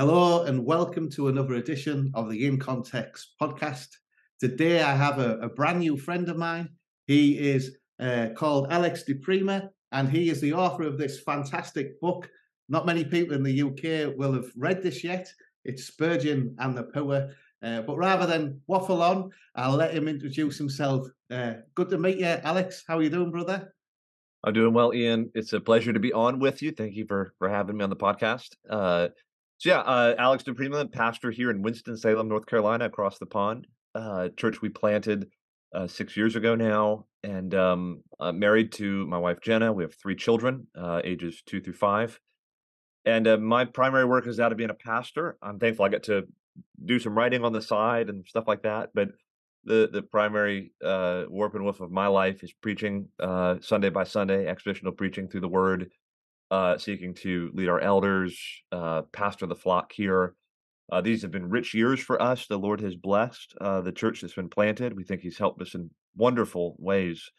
Hello and welcome to another edition of the In Context podcast. Today I have a, a brand new friend of mine. He is uh, called Alex Di Prima and he is the author of this fantastic book. Not many people in the UK will have read this yet. It's Spurgeon and the Poor. Uh, but rather than waffle on, I'll let him introduce himself. Uh, good to meet you, Alex. How are you doing, brother? I'm doing well, Ian. It's a pleasure to be on with you. Thank you for for having me on the podcast. Uh, so yeah, uh, Alex Di Prima, pastor here in Winston Salem, North Carolina, across the pond. Uh, church we planted uh, six years ago now, and um, married to my wife Jenna. We have three children, uh, ages two through five. And uh, my primary work is out of being a pastor. I'm thankful I get to do some writing on the side and stuff like that. But the the primary uh, warp and woof of my life is preaching Sunday by Sunday, expositional preaching through the Word, uh, seeking to lead our elders, uh, pastor the flock here. Uh, these have been rich years for us. The Lord has blessed uh, the church that's been planted. We think He's helped us in wonderful ways,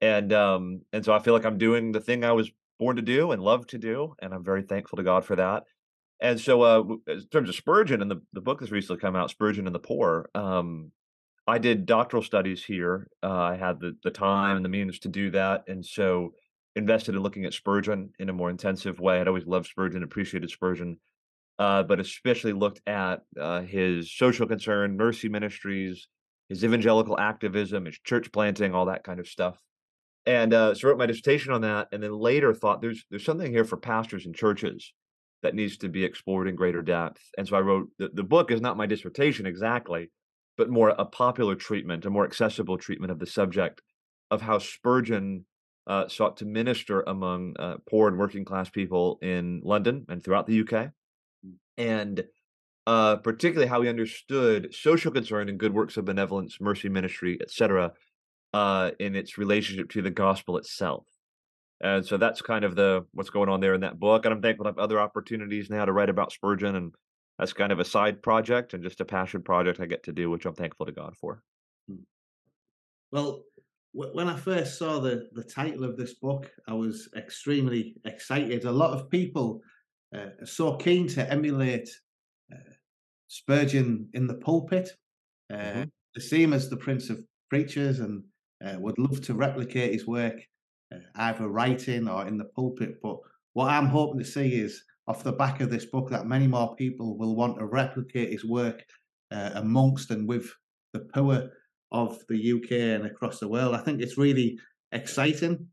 and um, and so I feel like I'm doing the thing I was born to do and love to do, and I'm very thankful to God for that. And so, uh, in terms of Spurgeon and the, the book that's recently come out, Spurgeon and the Poor, um, I did doctoral studies here. Uh, I had the, the time and the means to do that. And so invested in looking at Spurgeon in a more intensive way. I'd always loved Spurgeon, appreciated Spurgeon, uh, but especially looked at uh, his social concern, mercy ministries, his evangelical activism, his church planting, all that kind of stuff. And uh, so wrote my dissertation on that, and then later thought there's there's something here for pastors and churches that needs to be explored in greater depth. And so I wrote the, the book is not my dissertation exactly, but more a popular treatment, a more accessible treatment of the subject of how Spurgeon uh, sought to minister among uh, poor and working class people in London and throughout the UK, mm. and uh, particularly how he understood social concern and good works of benevolence, mercy ministry, etc., uh, in its relationship to the gospel itself. And so that's kind of the what's going on there in that book. And I'm thankful to have other opportunities now to write about Spurgeon and that's kind of a side project and just a passion project I get to do, which I'm thankful to God for. Hmm. Well, when I first saw the, the title of this book, I was extremely excited. A lot of people uh, are so keen to emulate uh, Spurgeon in the pulpit. Uh, mm-hmm. They see him as the Prince of Preachers and uh, would love to replicate his work uh, either writing or in the pulpit. But what I'm hoping to see is off the back of this book that many more people will want to replicate his work uh, amongst and with the poor of the UK and across the world. I think it's really exciting.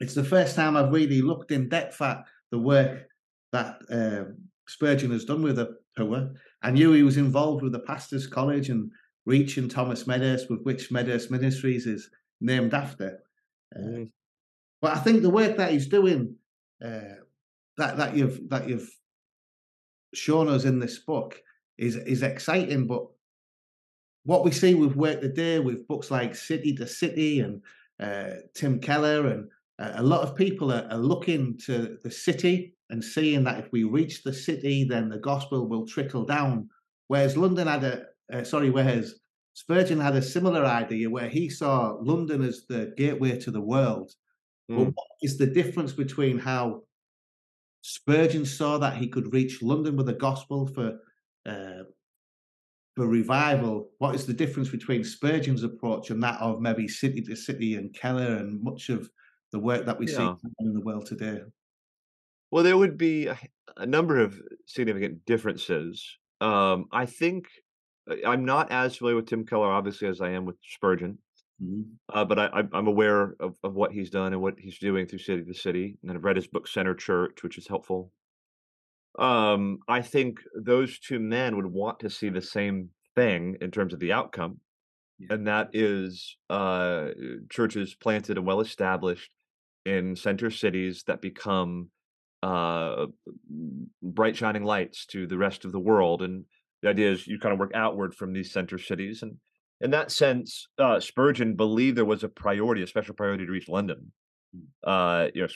It's the first time I've really looked in depth at the work that uh, Spurgeon has done with the poor. I knew he was involved with the Pastors College and Reach and Thomas Medhurst, with which Medhurst Ministries is named after. Uh, mm. But I think the work that he's doing uh, that that you've that you've shown us in this book is is exciting. But what we see with Work the Day, with books like City to City and uh, Tim Keller, and uh, a lot of people are, are looking to the city and seeing that if we reach the city, then the gospel will trickle down. Whereas London had a uh, sorry, whereas Spurgeon had a similar idea where he saw London as the gateway to the world. Mm. But what is the difference between how Spurgeon saw that he could reach London with the gospel for uh, for revival. What is the difference between Spurgeon's approach and that of maybe City to City and Keller and much of the work that we yeah. see in the world today? Well, there would be a, a number of significant differences. Um, I think I'm not as familiar with Tim Keller, obviously, as I am with Spurgeon. Mm-hmm. Uh, but I, am aware of, of what he's done and what he's doing through City to City, and I've read his book Center Church, which is helpful. Um, I think those two men would want to see the same thing in terms of the outcome, yeah. and that is uh, churches planted and well established in center cities that become uh, bright shining lights to the rest of the world. And the idea is you kind of work outward from these center cities and in that sense, uh, Spurgeon believed there was a priority, a special priority to reach London. Hmm. Uh, you know,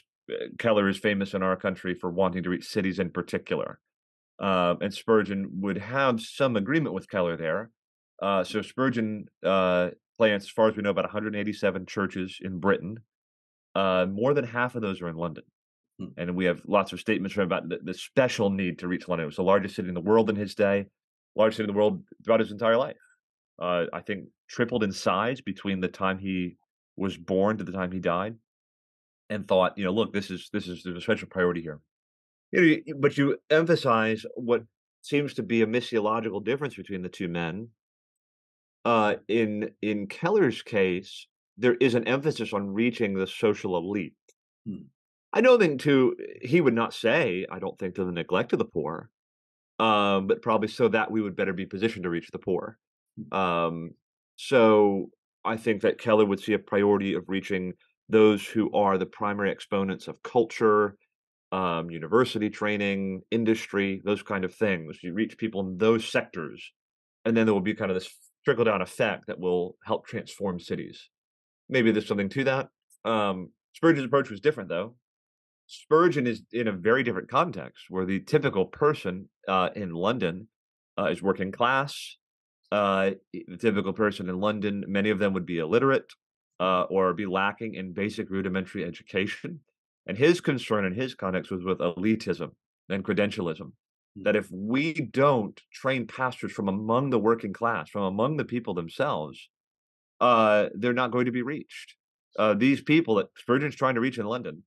Keller is famous in our country for wanting to reach cities in particular, uh, and Spurgeon would have some agreement with Keller there. Uh, so Spurgeon uh, plants, as far as we know, about 187 churches in Britain. more than half of those are in London. Hmm. And we have lots of statements from about the, the, special need to reach London. It was the largest city in the world in his day, largest city in the world throughout his entire life. Uh, I think tripled in size between the time he was born to the time he died, and thought, you know, look, this is this is there's a special priority here. You know, but you emphasize what seems to be a missiological difference between the two men. Uh, in in Keller's case, there is an emphasis on reaching the social elite. Hmm. I don't think to he would not say, I don't think to the neglect of the poor, um, but probably so that we would better be positioned to reach the poor. Hmm. Um, so I think that Keller would see a priority of reaching those who are the primary exponents of culture, um, university training, industry, those kind of things. You reach people in those sectors, and then there will be kind of this trickle down effect that will help transform cities. Maybe there's something to that. Um, Spurgeon's approach was different, though. Spurgeon is in a very different context where the typical person uh, in London uh, is working class. Uh, the typical person in London, many of them would be illiterate uh, or be lacking in basic rudimentary education. And his concern in his context was with elitism and credentialism. That if we don't train pastors from among the working class, from among the people themselves, uh, they're not going to be reached. Uh, these people that Spurgeon's trying to reach in London,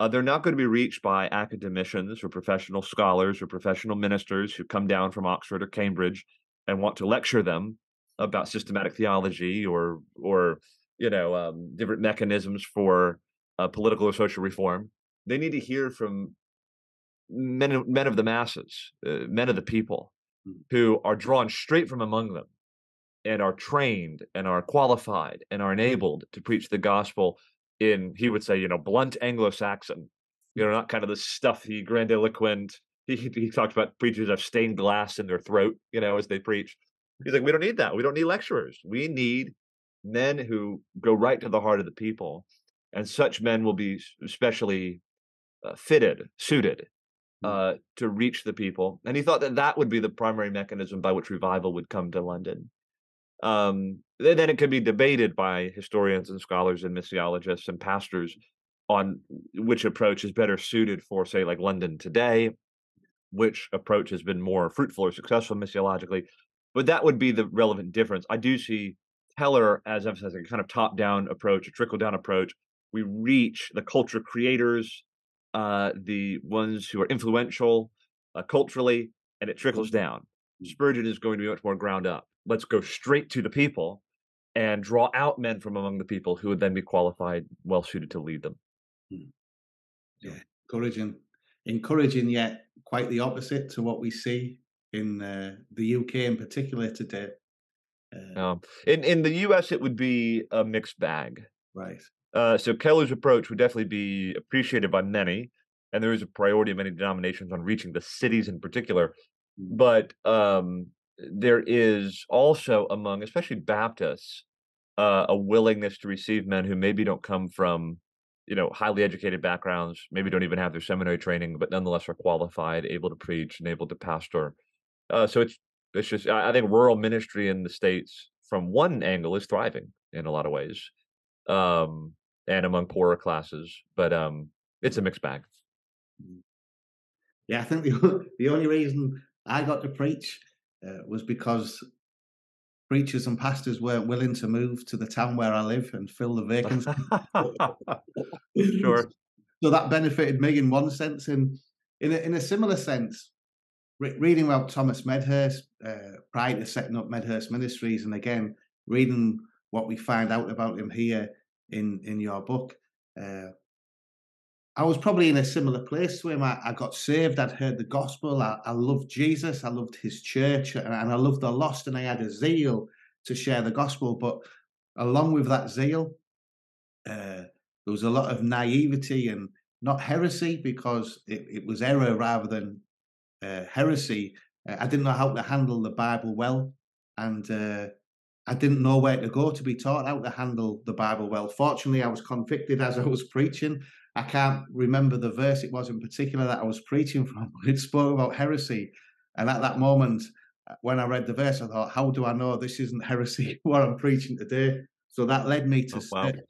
uh, they're not going to be reached by academicians or professional scholars or professional ministers who come down from Oxford or Cambridge and want to lecture them about systematic theology or or you know um, different mechanisms for uh, political or social reform. They need to hear from men men of the masses, uh, men of the people, hmm. who are drawn straight from among them, and are trained and are qualified and are enabled to preach the gospel in he would say you know blunt Anglo-Saxon, you know not kind of the stuffy grandiloquent. He he talked about preachers have stained glass in their throat, you know, as they preach. He's like, we don't need that. We don't need lecturers. We need men who go right to the heart of the people and such men will be especially uh, fitted, suited hmm. uh, to reach the people. And he thought that that would be the primary mechanism by which revival would come to London. Um, then it could be debated by historians and scholars and missiologists and pastors on which approach is better suited for, say, like London today, which approach has been more fruitful or successful missiologically. But that would be the relevant difference. I do see Keller as emphasizing a kind of top down approach, a trickle down approach, we reach the culture creators, uh, the ones who are influential uh, culturally, and it trickles down. Mm. Spurgeon is going to be much more ground up. Let's go straight to the people and draw out men from among the people who would then be qualified, well suited to lead them. Hmm. Yeah, encouraging, encouraging, yet quite the opposite to what we see in uh, the UK in particular today. Uh, um, in in the US, it would be a mixed bag. Right. Uh, so Keller's approach would definitely be appreciated by many, and there is a priority of many denominations on reaching the cities in particular. Mm. But um, there is also among, especially Baptists, uh, a willingness to receive men who maybe don't come from, you know, highly educated backgrounds, maybe don't even have their seminary training, but nonetheless are qualified, able to preach, and able to pastor. Uh, so it's it's just I think rural ministry in the states, from one angle, is thriving in a lot of ways. Um, and among poorer classes. But um, it's a mixed bag. Mm. Yeah, I think the the only reason I got to preach uh, was because preachers and pastors weren't willing to move to the town where I live and fill the vacancy. sure. So that benefited me in one sense, and in a, in a similar sense, re- reading about Thomas Medhurst uh, prior to setting up Medhurst Ministries, and again reading what we find out about him here in in your book. Uh, I was probably in a similar place to him. I, I got saved. I'd heard the gospel. I, I loved Jesus. I loved his church, and, and I loved the lost. And I had a zeal to share the gospel. But along with that zeal, uh, there was a lot of naivety and not heresy because it, it was error rather than uh, heresy. Uh, I didn't know how to handle the Bible well, and uh, I didn't know where to go to be taught how to handle the Bible well. Fortunately, I was convicted as I was preaching. I can't remember the verse it was in particular that I was preaching from. It spoke about heresy. And at that moment, uh, when I read the verse, I thought, how do I know this isn't heresy what I'm preaching today? So that led me to oh, wow. search,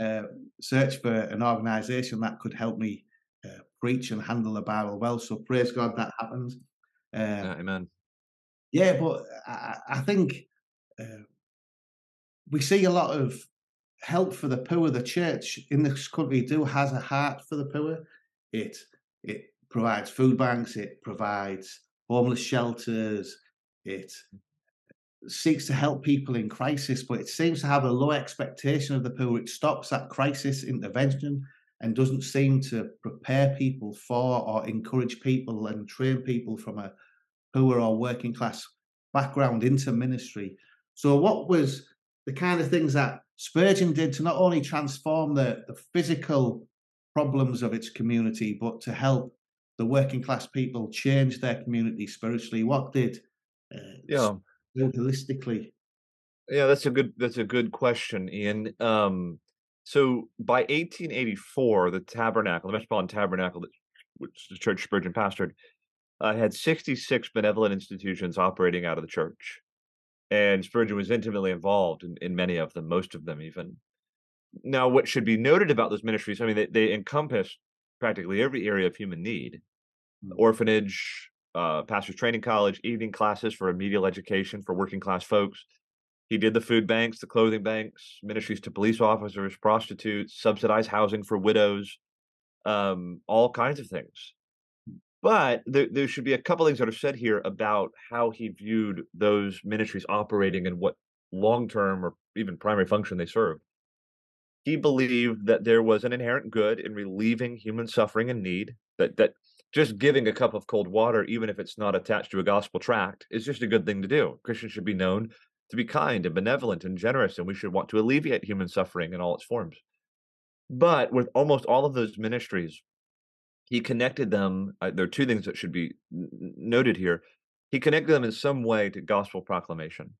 uh, search, for an organization that could help me preach and handle the Bible well. So praise God that happened. Uh, Amen. Yeah, but I, I think uh, we see a lot of help for the poor. The church in this country do has a heart for the poor. It it provides food banks. It provides homeless shelters. It seeks to help people in crisis, but it seems to have a low expectation of the poor. It stops at crisis intervention and doesn't seem to prepare people for or encourage people and train people from a poor or working class background into ministry. So, what was the kind of things that Spurgeon did to not only transform the, the physical problems of its community, but to help the working class people change their community spiritually? What did uh, yeah holistically? Yeah, that's a good that's a good question, Ian. Um, so by 1884, the Tabernacle, the Metropolitan Tabernacle, which the church Spurgeon pastored, uh, had 66 benevolent institutions operating out of the church. And Spurgeon was intimately involved in, in many of them, most of them even. Now, what should be noted about those ministries, I mean, they, they encompass practically every area of human need mm. orphanage, uh, pastor's training college, evening classes for remedial education for working class folks. He did the food banks, the clothing banks, ministries to police officers, prostitutes, subsidized housing for widows, um, all kinds of things. But there, there should be a couple things that are said here about how he viewed those ministries operating and what long term or even primary function they served. He believed that there was an inherent good in relieving human suffering and need, that, that just giving a cup of cold water, even if it's not attached to a gospel tract, is just a good thing to do. Christians should be known to be kind and benevolent and generous, and we should want to alleviate human suffering in all its forms. But with almost all of those ministries, he connected them. Uh, there are two things that should be n- noted here. He connected them in some way to gospel proclamation.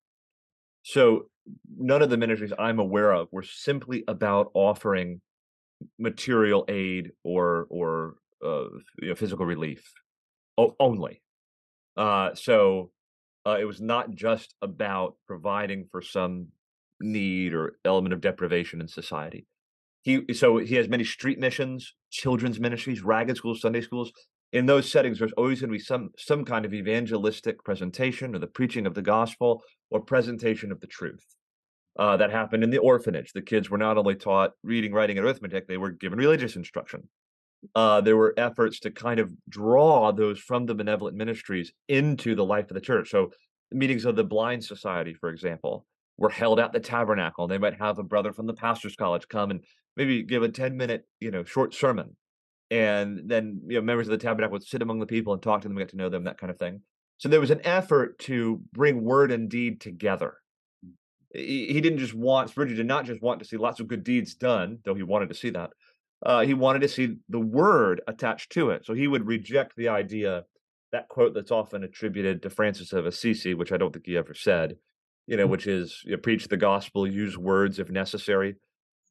So none of the ministries I'm aware of were simply about offering material aid or or uh, you know, physical relief only. Uh, so uh, it was not just about providing for some need or element of deprivation in society. He so he has many street missions, children's ministries, ragged schools, Sunday schools. In those settings, there's always going to be some some kind of evangelistic presentation or the preaching of the gospel or presentation of the truth. Uh, that happened in the orphanage. The kids were not only taught reading, writing, and arithmetic; they were given religious instruction. Uh, there were efforts to kind of draw those from the benevolent ministries into the life of the church. So, meetings of the Blind Society, for example, were held at the tabernacle. They might have a brother from the pastor's college come and maybe give a 10 minute, you know, short sermon. And then, you know, members of the tabernacle would sit among the people and talk to them, get to know them, that kind of thing. So there was an effort to bring word and deed together. He, he didn't just want, Spurgeon did not just want to see lots of good deeds done, though he wanted to see that. Uh, he wanted to see the word attached to it. So he would reject the idea, that quote that's often attributed to Francis of Assisi, which I don't think he ever said, you know, mm. which is you know, preach the gospel, use words if necessary.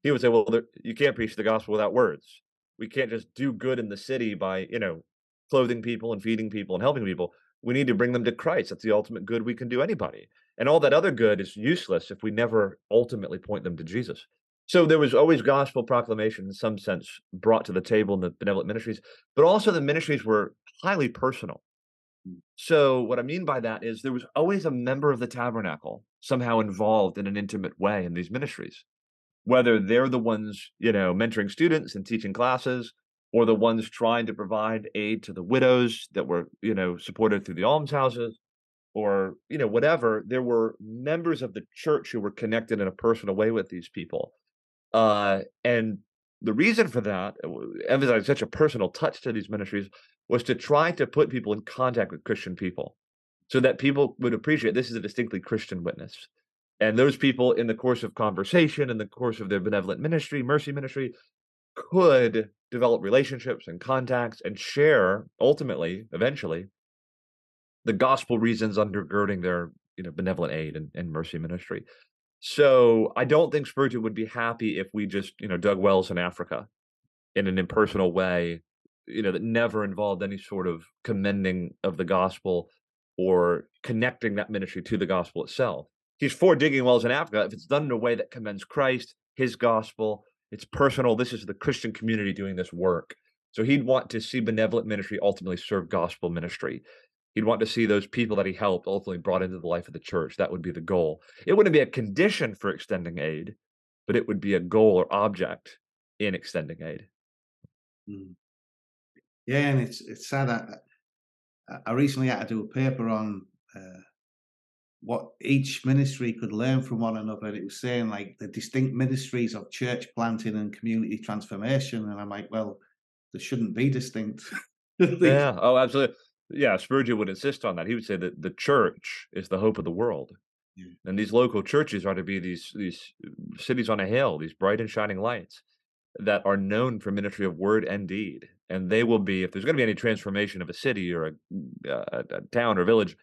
He would say, well, there, you can't preach the gospel without words. We can't just do good in the city by, you know, clothing people and feeding people and helping people. We need to bring them to Christ. That's the ultimate good we can do anybody. And all that other good is useless if we never ultimately point them to Jesus. So there was always gospel proclamation in some sense brought to the table in the benevolent ministries, but also the ministries were highly personal. Mm. So what I mean by that is there was always a member of the tabernacle somehow involved in an intimate way in these ministries. Whether they're the ones, you know, mentoring students and teaching classes, or the ones trying to provide aid to the widows that were, you know, supported through the almshouses, or you know, whatever, there were members of the church who were connected in a personal way with these people. Uh, and the reason for that, uh, emphasizing such a personal touch to these ministries, was to try to put people in contact with Christian people so that people would appreciate this is a distinctly Christian witness. And those people, in the course of conversation, in the course of their benevolent ministry, mercy ministry, could develop relationships and contacts and share ultimately, eventually, the gospel reasons undergirding their you know benevolent aid and, and mercy ministry. So I don't think Spurgeon would be happy if we just, you know, dug wells in Africa in an impersonal way, you know, that never involved any sort of commending of the gospel or connecting that ministry to the gospel itself. He's for digging wells in Africa if it's done in a way that commends Christ, his gospel, it's personal. This is the Christian community doing this work. So he'd want to see benevolent ministry ultimately serve gospel ministry. He'd want to see those people that he helped ultimately brought into the life of the church. That would be the goal. It wouldn't be a condition for extending aid, but it would be a goal or object in extending aid. Mm. Yeah, and it's it's sad. I, I recently had to do a paper on uh, what each ministry could learn from one another. It was saying like the distinct ministries of church planting and community transformation, and I'm like, well, there shouldn't be distinct. yeah. Oh, absolutely. Yeah. Spurgeon would insist on that. He would say that the church is the hope of the world. Yeah. And these local churches are to be these these cities on a hill, these bright and shining lights that are known for ministry of word and deed. And they will be, if there's going to be any transformation of a city or a, a, a town or village,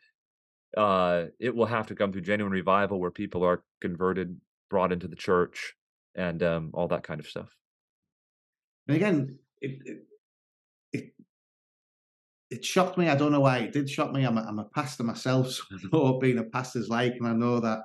uh, it will have to come through genuine revival where people are converted, brought into the church, and um, all that kind of stuff. And again, it, it, it it shocked me. I don't know why it did shock me. I'm a, I'm a pastor myself, so I know what being a pastor's like, and I know that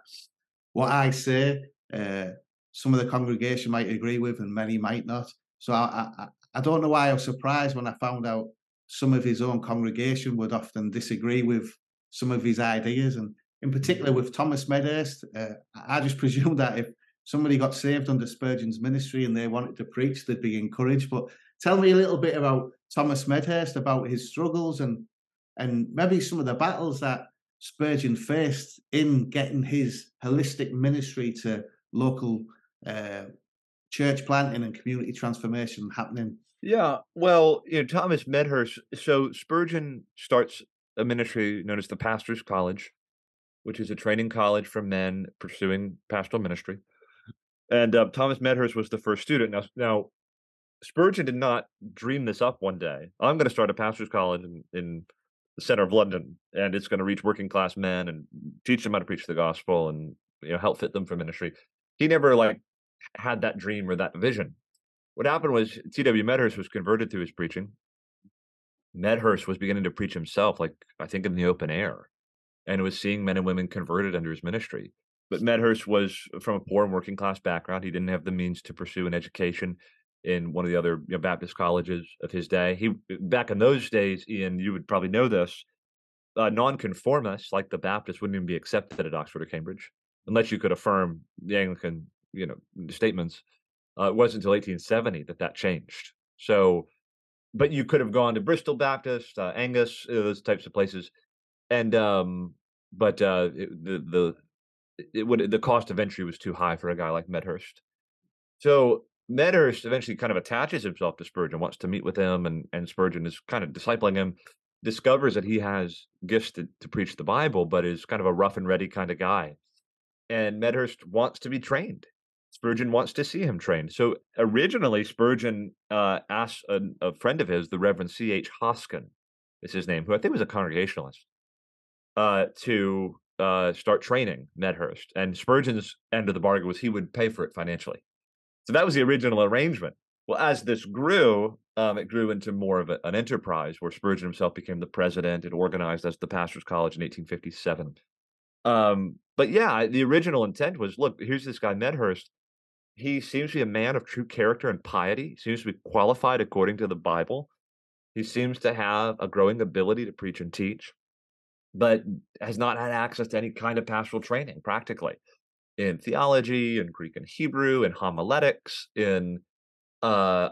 what I say, uh, some of the congregation might agree with, and many might not. So I, I, I don't know why I was surprised when I found out some of his own congregation would often disagree with some of his ideas, and in particular with Thomas Medhurst. Uh, I just presumed that if somebody got saved under Spurgeon's ministry and they wanted to preach, they'd be encouraged. But tell me a little bit about Thomas Medhurst, about his struggles, and and maybe some of the battles that Spurgeon faced in getting his holistic ministry to local uh, church planting and community transformation happening. Yeah, well, you know, Thomas Medhurst. So Spurgeon starts a ministry known as the Pastors College, which is a training college for men pursuing pastoral ministry. And uh, Thomas Medhurst was the first student. Now, now, Spurgeon did not dream this up one day. I'm going to start a pastors' college in, in the center of London, and it's going to reach working class men and teach them how to preach the gospel and you know help fit them for ministry. He never like had that dream or that vision. What happened was T.W. Medhurst was converted through his preaching. Medhurst was beginning to preach himself, like I think in the open air, and was seeing men and women converted under his ministry. But Medhurst was from a poor and working class background. He didn't have the means to pursue an education in one of the other you know, Baptist colleges of his day. He back in those days, Ian, you would probably know this. Uh, nonconformists like the Baptists wouldn't even be accepted at Oxford or Cambridge unless you could affirm the Anglican, you know, statements. Uh, it wasn't until 1870 that that changed. So, but you could have gone to Bristol Baptist, uh, Angus, those types of places, and um, but uh, it, the the it would the cost of entry was too high for a guy like Medhurst. So Medhurst eventually kind of attaches himself to Spurgeon, wants to meet with him, and and Spurgeon is kind of discipling him. Discovers that he has gifts to, to preach the Bible, but is kind of a rough and ready kind of guy. And Medhurst wants to be trained. Spurgeon wants to see him trained. So originally, Spurgeon uh, asked a, a, friend of his, the Reverend C. H. Hosken, is his name, who I think was a Congregationalist, uh, to uh, start training Medhurst. And Spurgeon's end of the bargain was he would pay for it financially. So that was the original arrangement. Well, as this grew, um, it grew into more of a, an enterprise where Spurgeon himself became the president. It organized as the Pastors College in 1857. Um, but yeah, the original intent was look, here's this guy, Medhurst. He seems to be a man of true character and piety, he seems to be qualified according to the Bible. He seems to have a growing ability to preach and teach but has not had access to any kind of pastoral training practically in theology in Greek and Hebrew in homiletics in uh,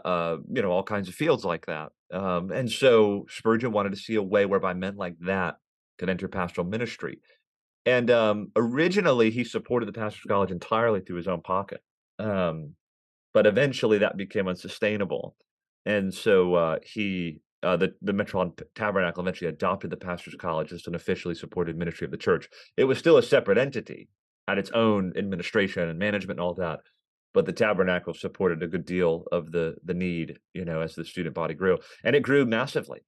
uh, you know all kinds of fields like that. Um, and so Spurgeon wanted to see a way whereby men like that could enter pastoral ministry. And um, originally, he supported the pastor's college entirely through his own pocket. Um, but eventually, that became unsustainable, and so uh, he uh, the the Metropolitan Tabernacle eventually adopted the Pastors College as an officially supported ministry of the church. It was still a separate entity, had its own administration and management and all that, but the Tabernacle supported a good deal of the the need, you know, as the student body grew, and it grew massively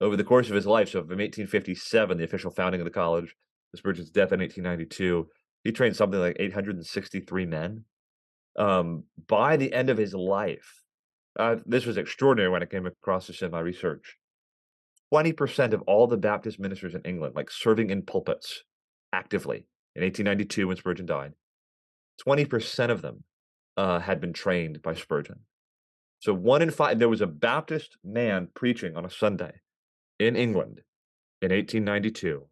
over the course of his life. So from 1857, the official founding of the college, the Spurgeon's death in 1892, he trained something like 863 men. Um, by the end of his life, uh, this was extraordinary when I came across this in my research. 20% of all the Baptist ministers in England, like serving in pulpits actively in 1892 when Spurgeon died, 20% of them uh, had been trained by Spurgeon. So one in five, there was a Baptist man preaching on a Sunday in England in 1892.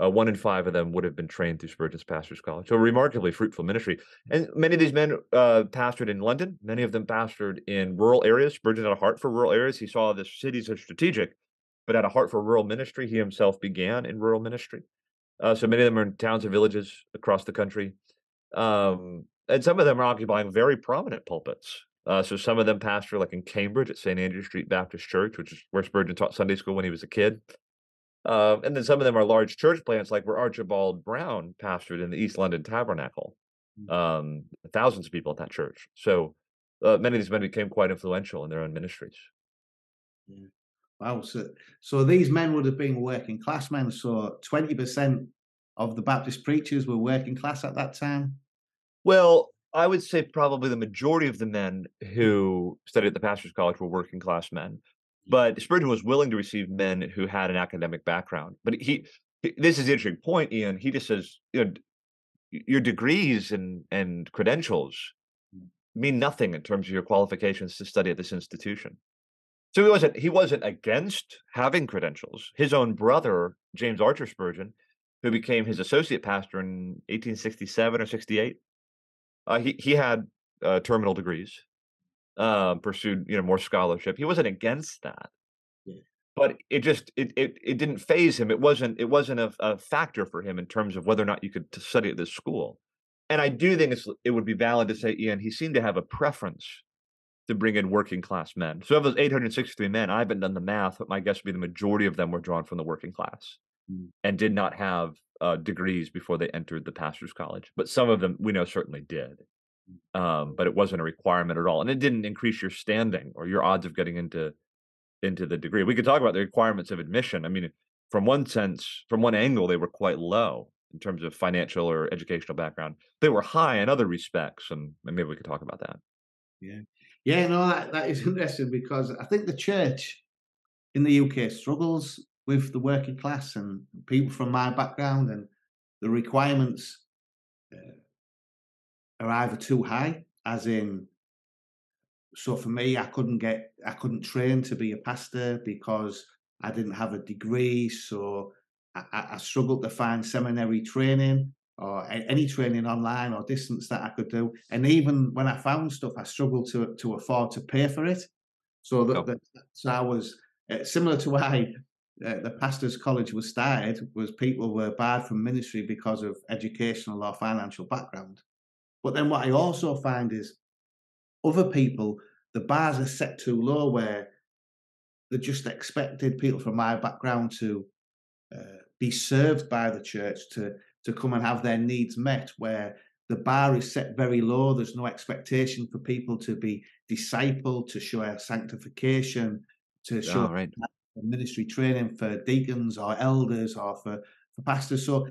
Uh, one in five of them would have been trained through Spurgeon's Pastors College. So remarkably fruitful ministry. And many of these men uh, pastored in London. Many of them pastored in rural areas. Spurgeon had a heart for rural areas. He saw the cities as strategic, but had a heart for rural ministry. He himself began in rural ministry. Uh, so many of them are in towns and villages across the country. Um, and some of them are occupying very prominent pulpits. Uh, so some of them pastor like in Cambridge at St. Andrew Street Baptist Church, which is where Spurgeon taught Sunday school when he was a kid. Uh, and then some of them are large church plants, like where Archibald Brown pastored in the East London Tabernacle. Mm. Um, thousands of people at that church. So uh, many of these men became quite influential in their own ministries. Yeah. Wow. So, so these men would have been working class men. So 20% of the Baptist preachers were working class at that time? Well, I would say probably the majority of the men who studied at the pastor's college were working class men. But Spurgeon was willing to receive men who had an academic background. But he, this is the interesting point, Ian. He just says, you know, your degrees and and credentials mm. mean nothing in terms of your qualifications to study at this institution. So he wasn't he wasn't against having credentials. His own brother, James Archer Spurgeon, who became his associate pastor in 1867 or 68, uh, he he had uh, terminal degrees uh, pursued you know more scholarship. He wasn't against that, yeah. but it just it, it it didn't phase him. It wasn't it wasn't a, a, factor for him in terms of whether or not you could study at this school. And I do think it would be valid to say, Ian, he seemed to have a preference to bring in working class men. So of those 863 men, I haven't done the math, but my guess would be the majority of them were drawn from the working class mm. and did not have uh, degrees before they entered the pastor's college. But some of them we know certainly did um, but it wasn't a requirement at all, and it didn't increase your standing or your odds of getting into into the degree. We could talk about the requirements of admission. I mean, from one sense, from one angle, they were quite low in terms of financial or educational background. They were high in other respects, and maybe we could talk about that. Yeah, yeah, no, that that is interesting because I think the church in the UK struggles with the working class and people from my background and the requirements. Uh, are either too high, as in, so for me, I couldn't get, I couldn't train to be a pastor because I didn't have a degree. So I, I struggled to find seminary training or any training online or distance that I could do. And even when I found stuff, I struggled to to afford to pay for it. So that, oh. that so I was uh, similar to why uh, the pastors' college was started was people were barred from ministry because of educational or financial background. But then what I also find is other people, the bars are set too low where they're just expected people from my background to uh, be served by the church to to come and have their needs met where the bar is set very low there's no expectation for people to be discipled to show a sanctification to show oh, right. ministry training for deacons or elders or for, for pastors so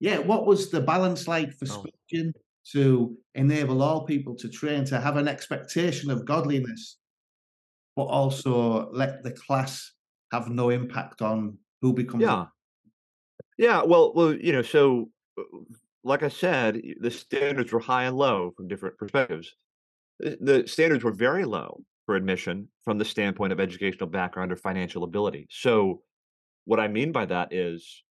yeah what was the balance like for oh. Spurgeon to enable all people to train to have an expectation of godliness, but also let the class have no impact on who becomes. Yeah. Yeah. Well, well, you know, so uh, like I said, the standards were high and low from different perspectives. The standards were very low for admission from the standpoint of educational background or financial ability. So, what I mean by that is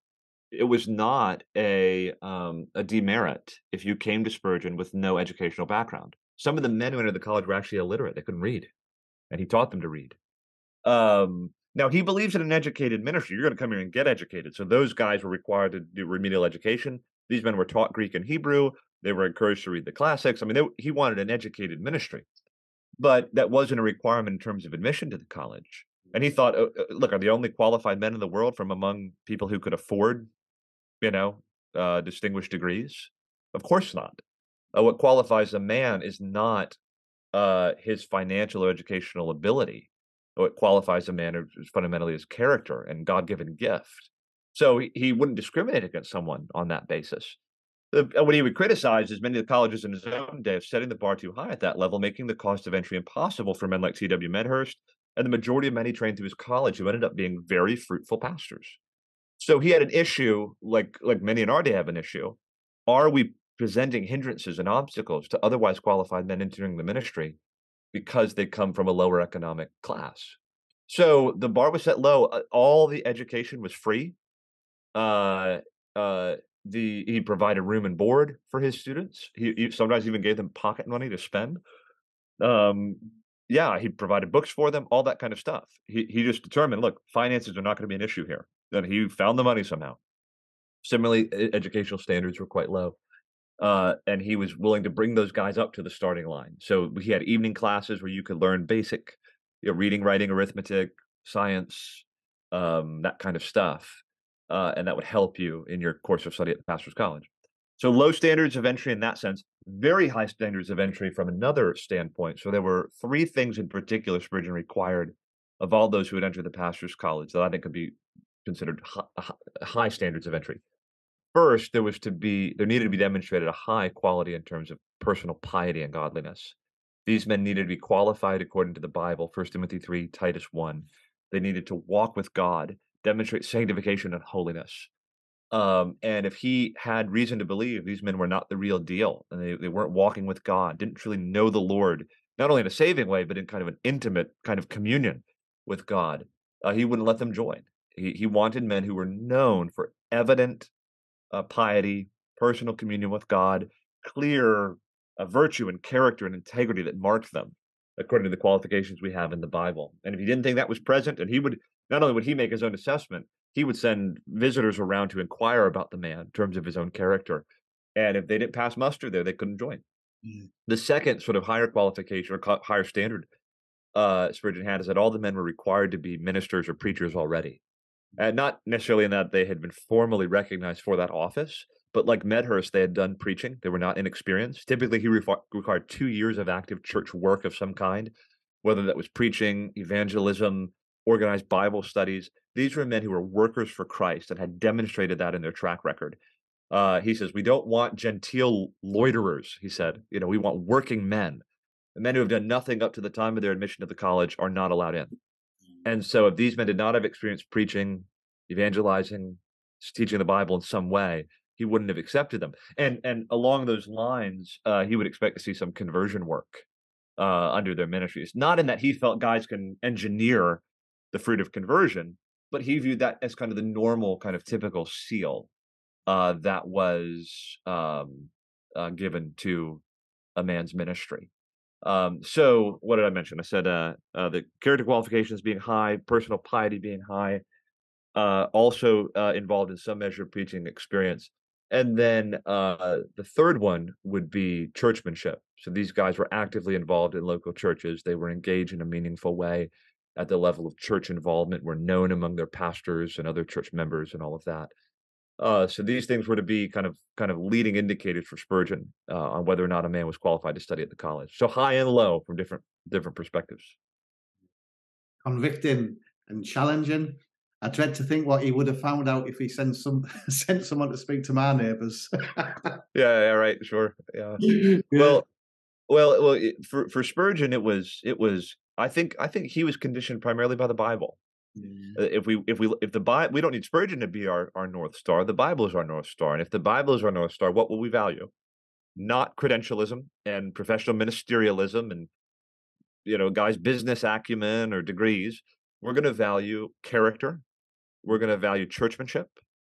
it was not a um, a demerit if you came to Spurgeon with no educational background. Some of the men who entered the college were actually illiterate; they couldn't read, and he taught them to read. Um, now he believes in an educated ministry. You're going to come here and get educated. So those guys were required to do remedial education. These men were taught Greek and Hebrew. They were encouraged to read the classics. I mean, they, he wanted an educated ministry, but that wasn't a requirement in terms of admission to the college. And he thought, oh, uh, look, are the only qualified men in the world from among people who could afford you know, uh, distinguished degrees? Of course not. Uh, what qualifies a man is not uh, his financial or educational ability. Oh, what qualifies a man is fundamentally his character and God given gift. So he, he wouldn't discriminate against someone on that basis. Uh, what he would criticize is many of the colleges in his own day of setting the bar too high at that level, making the cost of entry impossible for men like T.W. Medhurst and the majority of men he trained through his college who ended up being very fruitful pastors. So he had an issue, like like many in our day have an issue. Are we presenting hindrances and obstacles to otherwise qualified men entering the ministry because they come from a lower economic class. So the bar was set low. Uh, all the education was free. Uh, uh, the he provided room and board for his students. He, he sometimes even gave them pocket money to spend. Um, yeah, he provided books for them, all that kind of stuff. He he just determined, look, finances are not going to be an issue here. And he found the money somehow. Similarly, educational standards were quite low. Uh, and he was willing to bring those guys up to the starting line. So he had evening classes where you could learn basic you know, reading, writing, arithmetic, science, um, that kind of stuff. Uh, and that would help you in your course of study at the pastor's college. So low standards of entry in that sense, very high standards of entry from another standpoint. So there were three things in particular Spurgeon required of all those who would enter the pastor's college that I think could be considered high, high standards of entry. First, there was to be there needed to be demonstrated a high quality in terms of personal piety and godliness. These men needed to be qualified according to the Bible, 1 Timothy 3, Titus 1. They needed to walk with God, demonstrate sanctification and holiness. Um, and if he had reason to believe these men were not the real deal and they, they weren't walking with God, didn't truly know the Lord, not only in a saving way, but in kind of an intimate kind of communion with God, uh, he wouldn't let them join. He, he wanted men who were known for evident uh, piety, personal communion with God, clear a virtue and character and integrity that marked them according to the qualifications we have in the Bible. And if he didn't think that was present, and he would not only would he make his own assessment, he would send visitors around to inquire about the man in terms of his own character. And if they didn't pass muster there, they couldn't join. Mm. The second sort of higher qualification or higher standard uh, Spurgeon had is that all the men were required to be ministers or preachers already. And not necessarily in that they had been formally recognized for that office, but like Medhurst, they had done preaching. They were not inexperienced. Typically, he required two years of active church work of some kind, whether that was preaching, evangelism, organized Bible studies. These were men who were workers for Christ and had demonstrated that in their track record. Uh, he says, We don't want genteel loiterers, he said. You know, we want working men. The men who have done nothing up to the time of their admission to the college are not allowed in. And so, if these men did not have experience preaching, evangelizing, teaching the Bible in some way, he wouldn't have accepted them. And and along those lines, uh, he would expect to see some conversion work uh, under their ministries. Not in that he felt guys can engineer the fruit of conversion, but he viewed that as kind of the normal, kind of typical seal uh, that was um, uh, given to a man's ministry. Um, so, what did I mention? I said uh, uh, the character qualifications being high, personal piety being high, uh, also uh, involved in some measure of preaching experience. And then uh, the third one would be churchmanship. So these guys were actively involved in local churches. They were engaged in a meaningful way at the level of church involvement, were known among their pastors and other church members and all of that. Uh, so these things were to be kind of kind of leading indicators for Spurgeon uh, on whether or not a man was qualified to study at the college. So high and low from different different perspectives. Convicting and challenging, I dread to think what he would have found out if he sent some sent someone to speak to my neighbours. yeah, yeah, right, sure, yeah. yeah. Well, well, well. For for Spurgeon, it was it was. I think I think he was conditioned primarily by the Bible. Uh, if we if we if the Bible, we don't need Spurgeon to be our our north star. The Bible is our north star, and if the Bible is our north star, what will we value? Not credentialism and professional ministerialism and you know guys' business acumen or degrees. We're going to value character we're going to value churchmanship.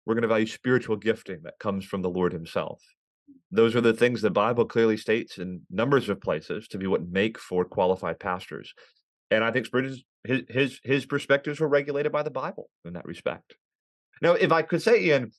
We're going to value spiritual gifting that comes from the Lord Himself. Those are the things the Bible clearly states in numbers of places to be what make for qualified pastors. And I think Spurgeon's his his his perspectives were regulated by the Bible in that respect. Now, if I could say, Ian,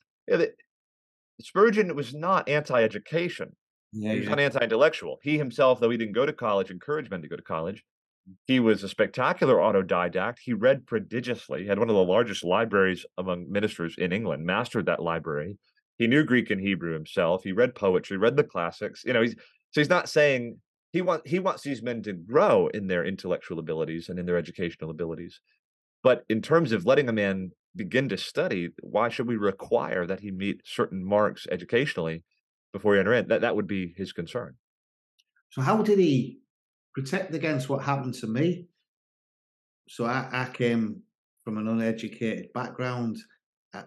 Spurgeon was not anti-education. Yeah, he was yeah. not anti-intellectual. He himself, though he didn't go to college, encouraged men to go to college. Mm. He was a spectacular autodidact. He read prodigiously, he had one of the largest libraries among ministers in England, mastered that library. He knew Greek and Hebrew himself. He read poetry, read the classics. You know, he's so he's not saying he wants he wants these men to grow in their intellectual abilities and in their educational abilities. But in terms of letting a man begin to study, why should we require that he meet certain marks educationally before he enter in? That that would be his concern. So how did he protect against what happened to me. So I, I came from an uneducated background.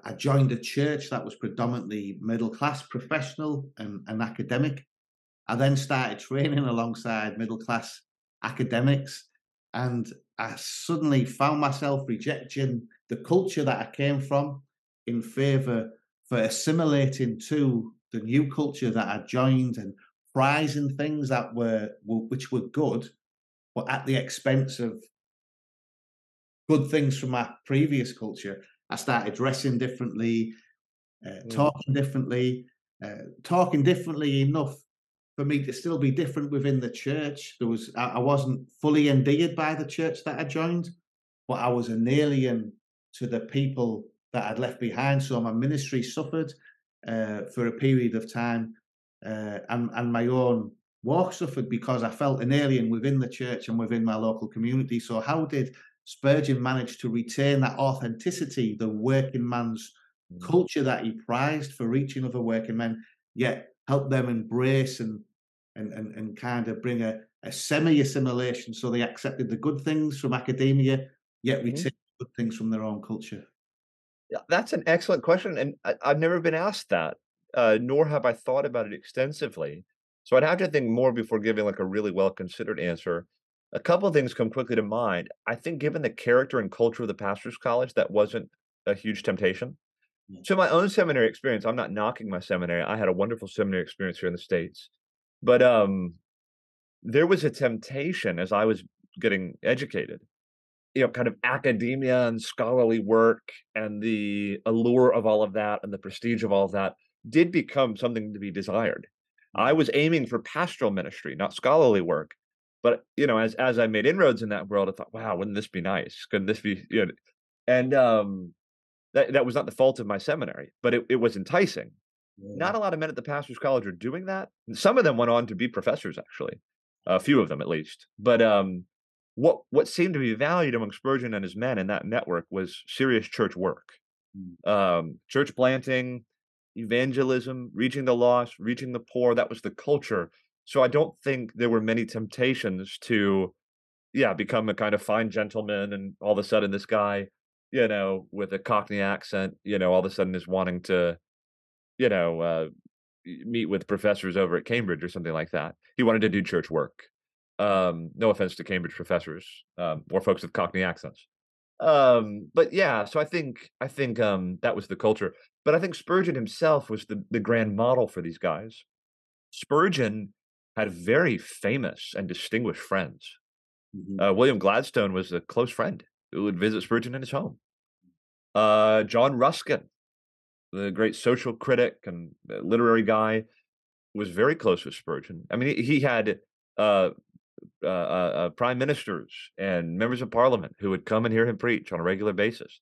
I, joined a church that was predominantly middle class, professional, and, and academic. I then started training alongside middle class academics. And I suddenly found myself rejecting the culture that I came from in favor for assimilating to the new culture that I joined and prizing things that were which were good, but at the expense of good things from my previous culture. I started dressing differently, uh, mm. talking differently, uh, talking differently enough for me to still be different within the church. There was I, wasn't fully endeared by the church that I joined, but I was an alien to the people that I'd left behind. So my ministry suffered uh, for a period of time, uh, and and my own walk suffered because I felt an alien within the church and within my local community. So how did Spurgeon manage to retain that authenticity, the working man's mm. culture that he prized for reaching other working men, yet help them embrace and and and, and kind of bring a, a semi assimilation so they accepted the good things from academia, yet mm-hmm. retain mm. good things from their own culture. Yeah, that's an excellent question, and I, have never been asked that, uh, nor have I thought about it extensively. So I'd have to think more before giving like a really well considered answer. A couple of things come quickly to mind. I think given the character and culture of the pastor's college, that wasn't a huge temptation. Mm. So my own seminary experience, I'm not knocking my seminary. I had a wonderful seminary experience here in the States. But um there was a temptation as I was getting educated, you know, kind of academia and scholarly work and the allure of all of that and the prestige of all of that did become something to be desired. I was aiming for pastoral ministry, not scholarly work. But you know, as as I made inroads in that world, I thought, wow, wouldn't this be nice? Couldn't this be you know? And um, that that was not the fault of my seminary, but it, it was enticing. Yeah. Not a lot of men at the pastors' college are doing that. Some of them went on to be professors, actually, a few of them at least. But um, what what seemed to be valued among Spurgeon and his men in that network was serious church work, mm. um, church planting, evangelism, reaching the lost, reaching the poor. That was the culture so I don't think there were many temptations to, yeah, become a kind of fine gentleman. And all of a sudden, this guy, you know, with a Cockney accent, you know, all of a sudden is wanting to, you know, uh, meet with professors over at Cambridge or something like that. He wanted to do church work. Um, no offense to Cambridge professors um, or folks with Cockney accents. Um, but yeah, so I think I think um, that was the culture. But I think Spurgeon himself was the the grand model for these guys. Spurgeon had very famous and distinguished friends. Mm-hmm. Uh, William Gladstone was a close friend who would visit Spurgeon in his home. Uh, John Ruskin, the great social critic and literary guy, was very close with Spurgeon. I mean, he, had uh, uh, uh, uh, prime ministers and members of parliament who would come and hear him preach on a regular basis.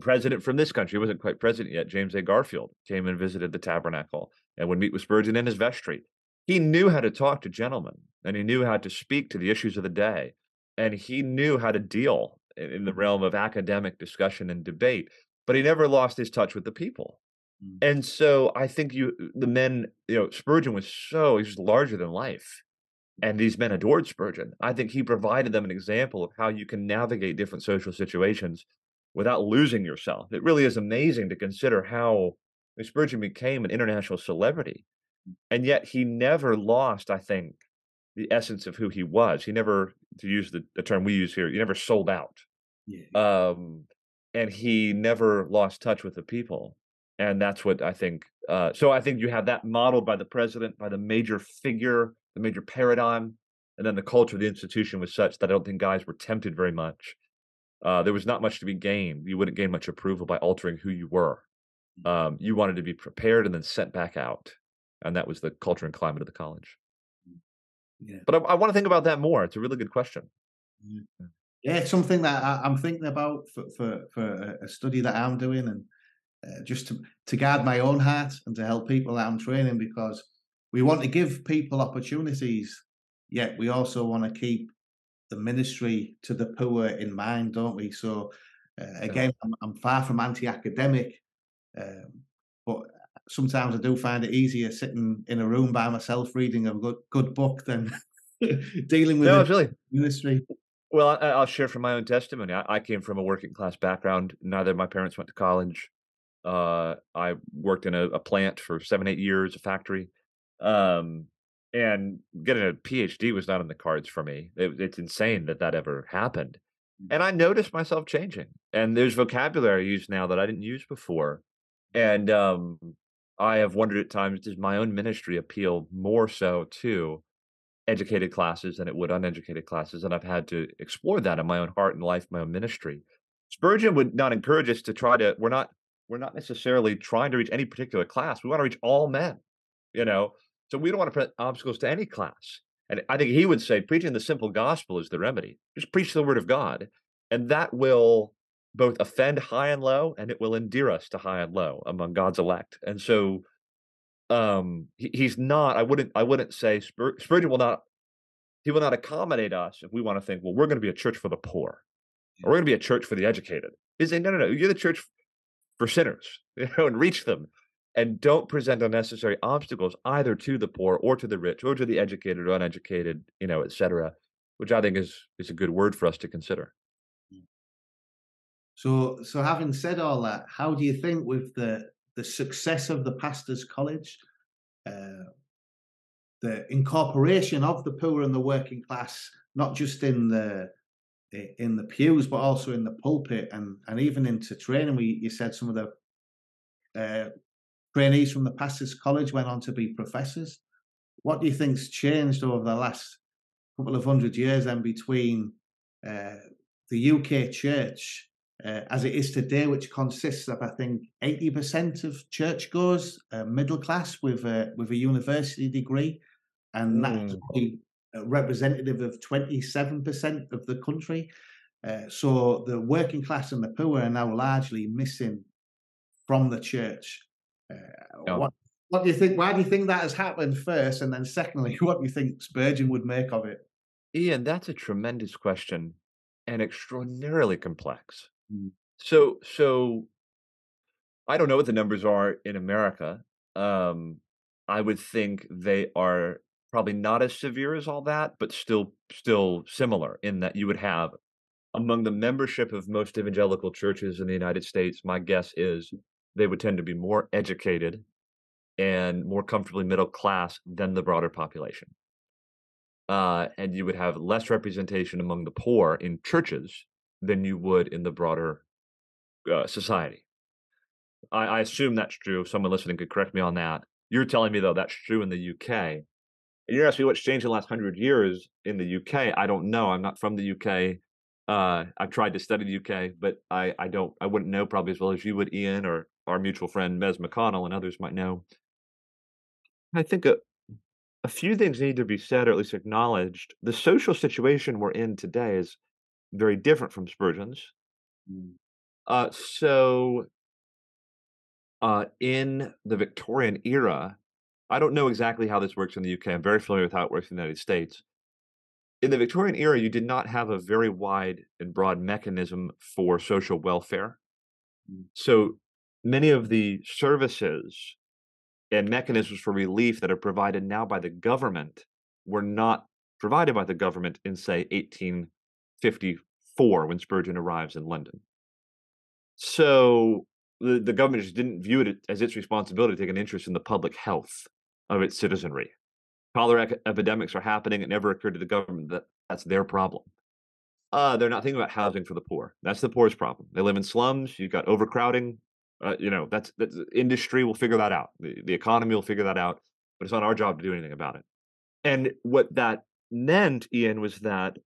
President from this country, wasn't quite president yet, James A. Garfield, came and visited the tabernacle and would meet with Spurgeon in his vestry he knew how to talk to gentlemen and he knew how to speak to the issues of the day and he knew how to deal in the realm of academic discussion and debate but he never lost his touch with the people. Mm. and so i think you the men you know spurgeon was so he's larger than life and these men adored spurgeon. I think he provided them an example of how you can navigate different social situations without losing yourself. It really is amazing to consider how spurgeon became an international celebrity and yet he never lost i think the essence of who he was. He never to use the, the term we use here he never sold out. Yeah. um and he never lost touch with the people and that's what i think uh so i think you have that modeled by the president by the major figure the major paradigm and then the culture of the institution was such that i don't think guys were tempted very much uh, there was not much to be gained. You wouldn't gain much approval by altering who you were. Mm. Um, you wanted to be prepared and then sent back out and that was the culture and climate of the college. Mm, yeah. But I, I want to think about that more. It's a really good question. Yeah, yeah it's something that I, am thinking about for, for, for a study that I'm doing and uh, just to, to guard my own heart and to help people that I'm training because we want to give people opportunities, yet we also want to keep the ministry to the poor in mind, don't we? So, uh, again, I'm, I'm, far from anti academic, um, but sometimes I do find it easier sitting in a room by myself reading a good good book than dealing with no, really. ministry. Well, I, will share from my own testimony. I, I, came from a working class background. Neither of my parents went to college. Uh, I worked in a, a, plant for seven, eight years, a factory. Um, and getting a PhD was not in the cards for me. It, it's insane that that ever happened. Mm. And I noticed myself changing. And there's vocabulary I use now that I didn't use before. And um, I have wondered at times, does my own ministry appeal more so to educated classes than it would uneducated classes? And I've had to explore that in my own heart and life, my own ministry. Spurgeon would not encourage us to try to, we're not, we're not necessarily trying to reach any particular class. We want to reach all men, you know? So we don't want to put obstacles to any class. And I think he would say preaching the simple gospel is the remedy. Just preach the word of God. And that will both offend high and low, and it will endear us to high and low among God's elect. And so um he, he's not, I wouldn't I wouldn't say Spur, Spurgeon will not he will not accommodate us if we want to think, well, we're going to be a church for the poor, or we're going to be a church for the educated. He's saying, no, no, no, you're the church for sinners, you know, and reach them and don't present unnecessary obstacles either to the poor or to the rich or to the educated or uneducated, you know, et cetera, which I think is is a good word for us to consider. So, so having said all that, how do you think with the the success of the pastors' college, uh, the incorporation of the poor and the working class, not just in the in the pews but also in the pulpit and and even into training? We you said some of the uh, trainees from the pastors' college went on to be professors. What do you think's changed over the last couple of hundred years then between uh, the UK church uh, as it is today, which consists of I think eighty percent of churchgoers, uh, middle class with a with a university degree, and that's Mm. representative of twenty seven percent of the country. Uh, so the working class and the poor are now largely missing from the church. Uh, what what do you think? Why do you think that has happened first, and then secondly, what do you think Spurgeon would make of it? Ian, that's a tremendous question and extraordinarily complex. Mm. So so I don't know what the numbers are in America. Um, I would think they are probably not as severe as all that, but still still similar in that you would have among the membership of most evangelical churches in the United States, my guess is they would tend to be more educated and more comfortably middle class than the broader population. Uh, and you would have less representation among the poor in churches than you would in the broader uh, society. I, I assume that's true. If someone listening could correct me on that. You're telling me though that's true in the UK. And you're asking me what's changed in the last hundred years in the UK. I don't know. I'm not from the UK. Uh, I've tried to study the UK, but I, I don't. I wouldn't know probably as well as you would, Ian, or our mutual friend Mez McConnell, and others might know. I think a, a few things need to be said, or at least acknowledged. The social situation we're in today is very different from Spurgeon's. Mm. Uh, so, uh, in the Victorian era, I don't know exactly how this works in the UK. I'm very familiar with how it works in the United States. In the Victorian era, you did not have a very wide and broad mechanism for social welfare. Mm. So many of the services and mechanisms for relief that are provided now by the government were not provided by the government in, say, 1854 when Spurgeon arrives in London. So the, the government just didn't view it as its responsibility to take an interest in the public health of its citizenry. Cholera epidemics are happening. It never occurred to the government that that's their problem. Uh, they're not thinking about housing for the poor. That's the poor's problem. They live in slums. You've got overcrowding. Uh, you know, that's, that's industry will figure that out. The, the economy will figure that out. But it's not our job to do anything about it. And what that meant, Ian, was that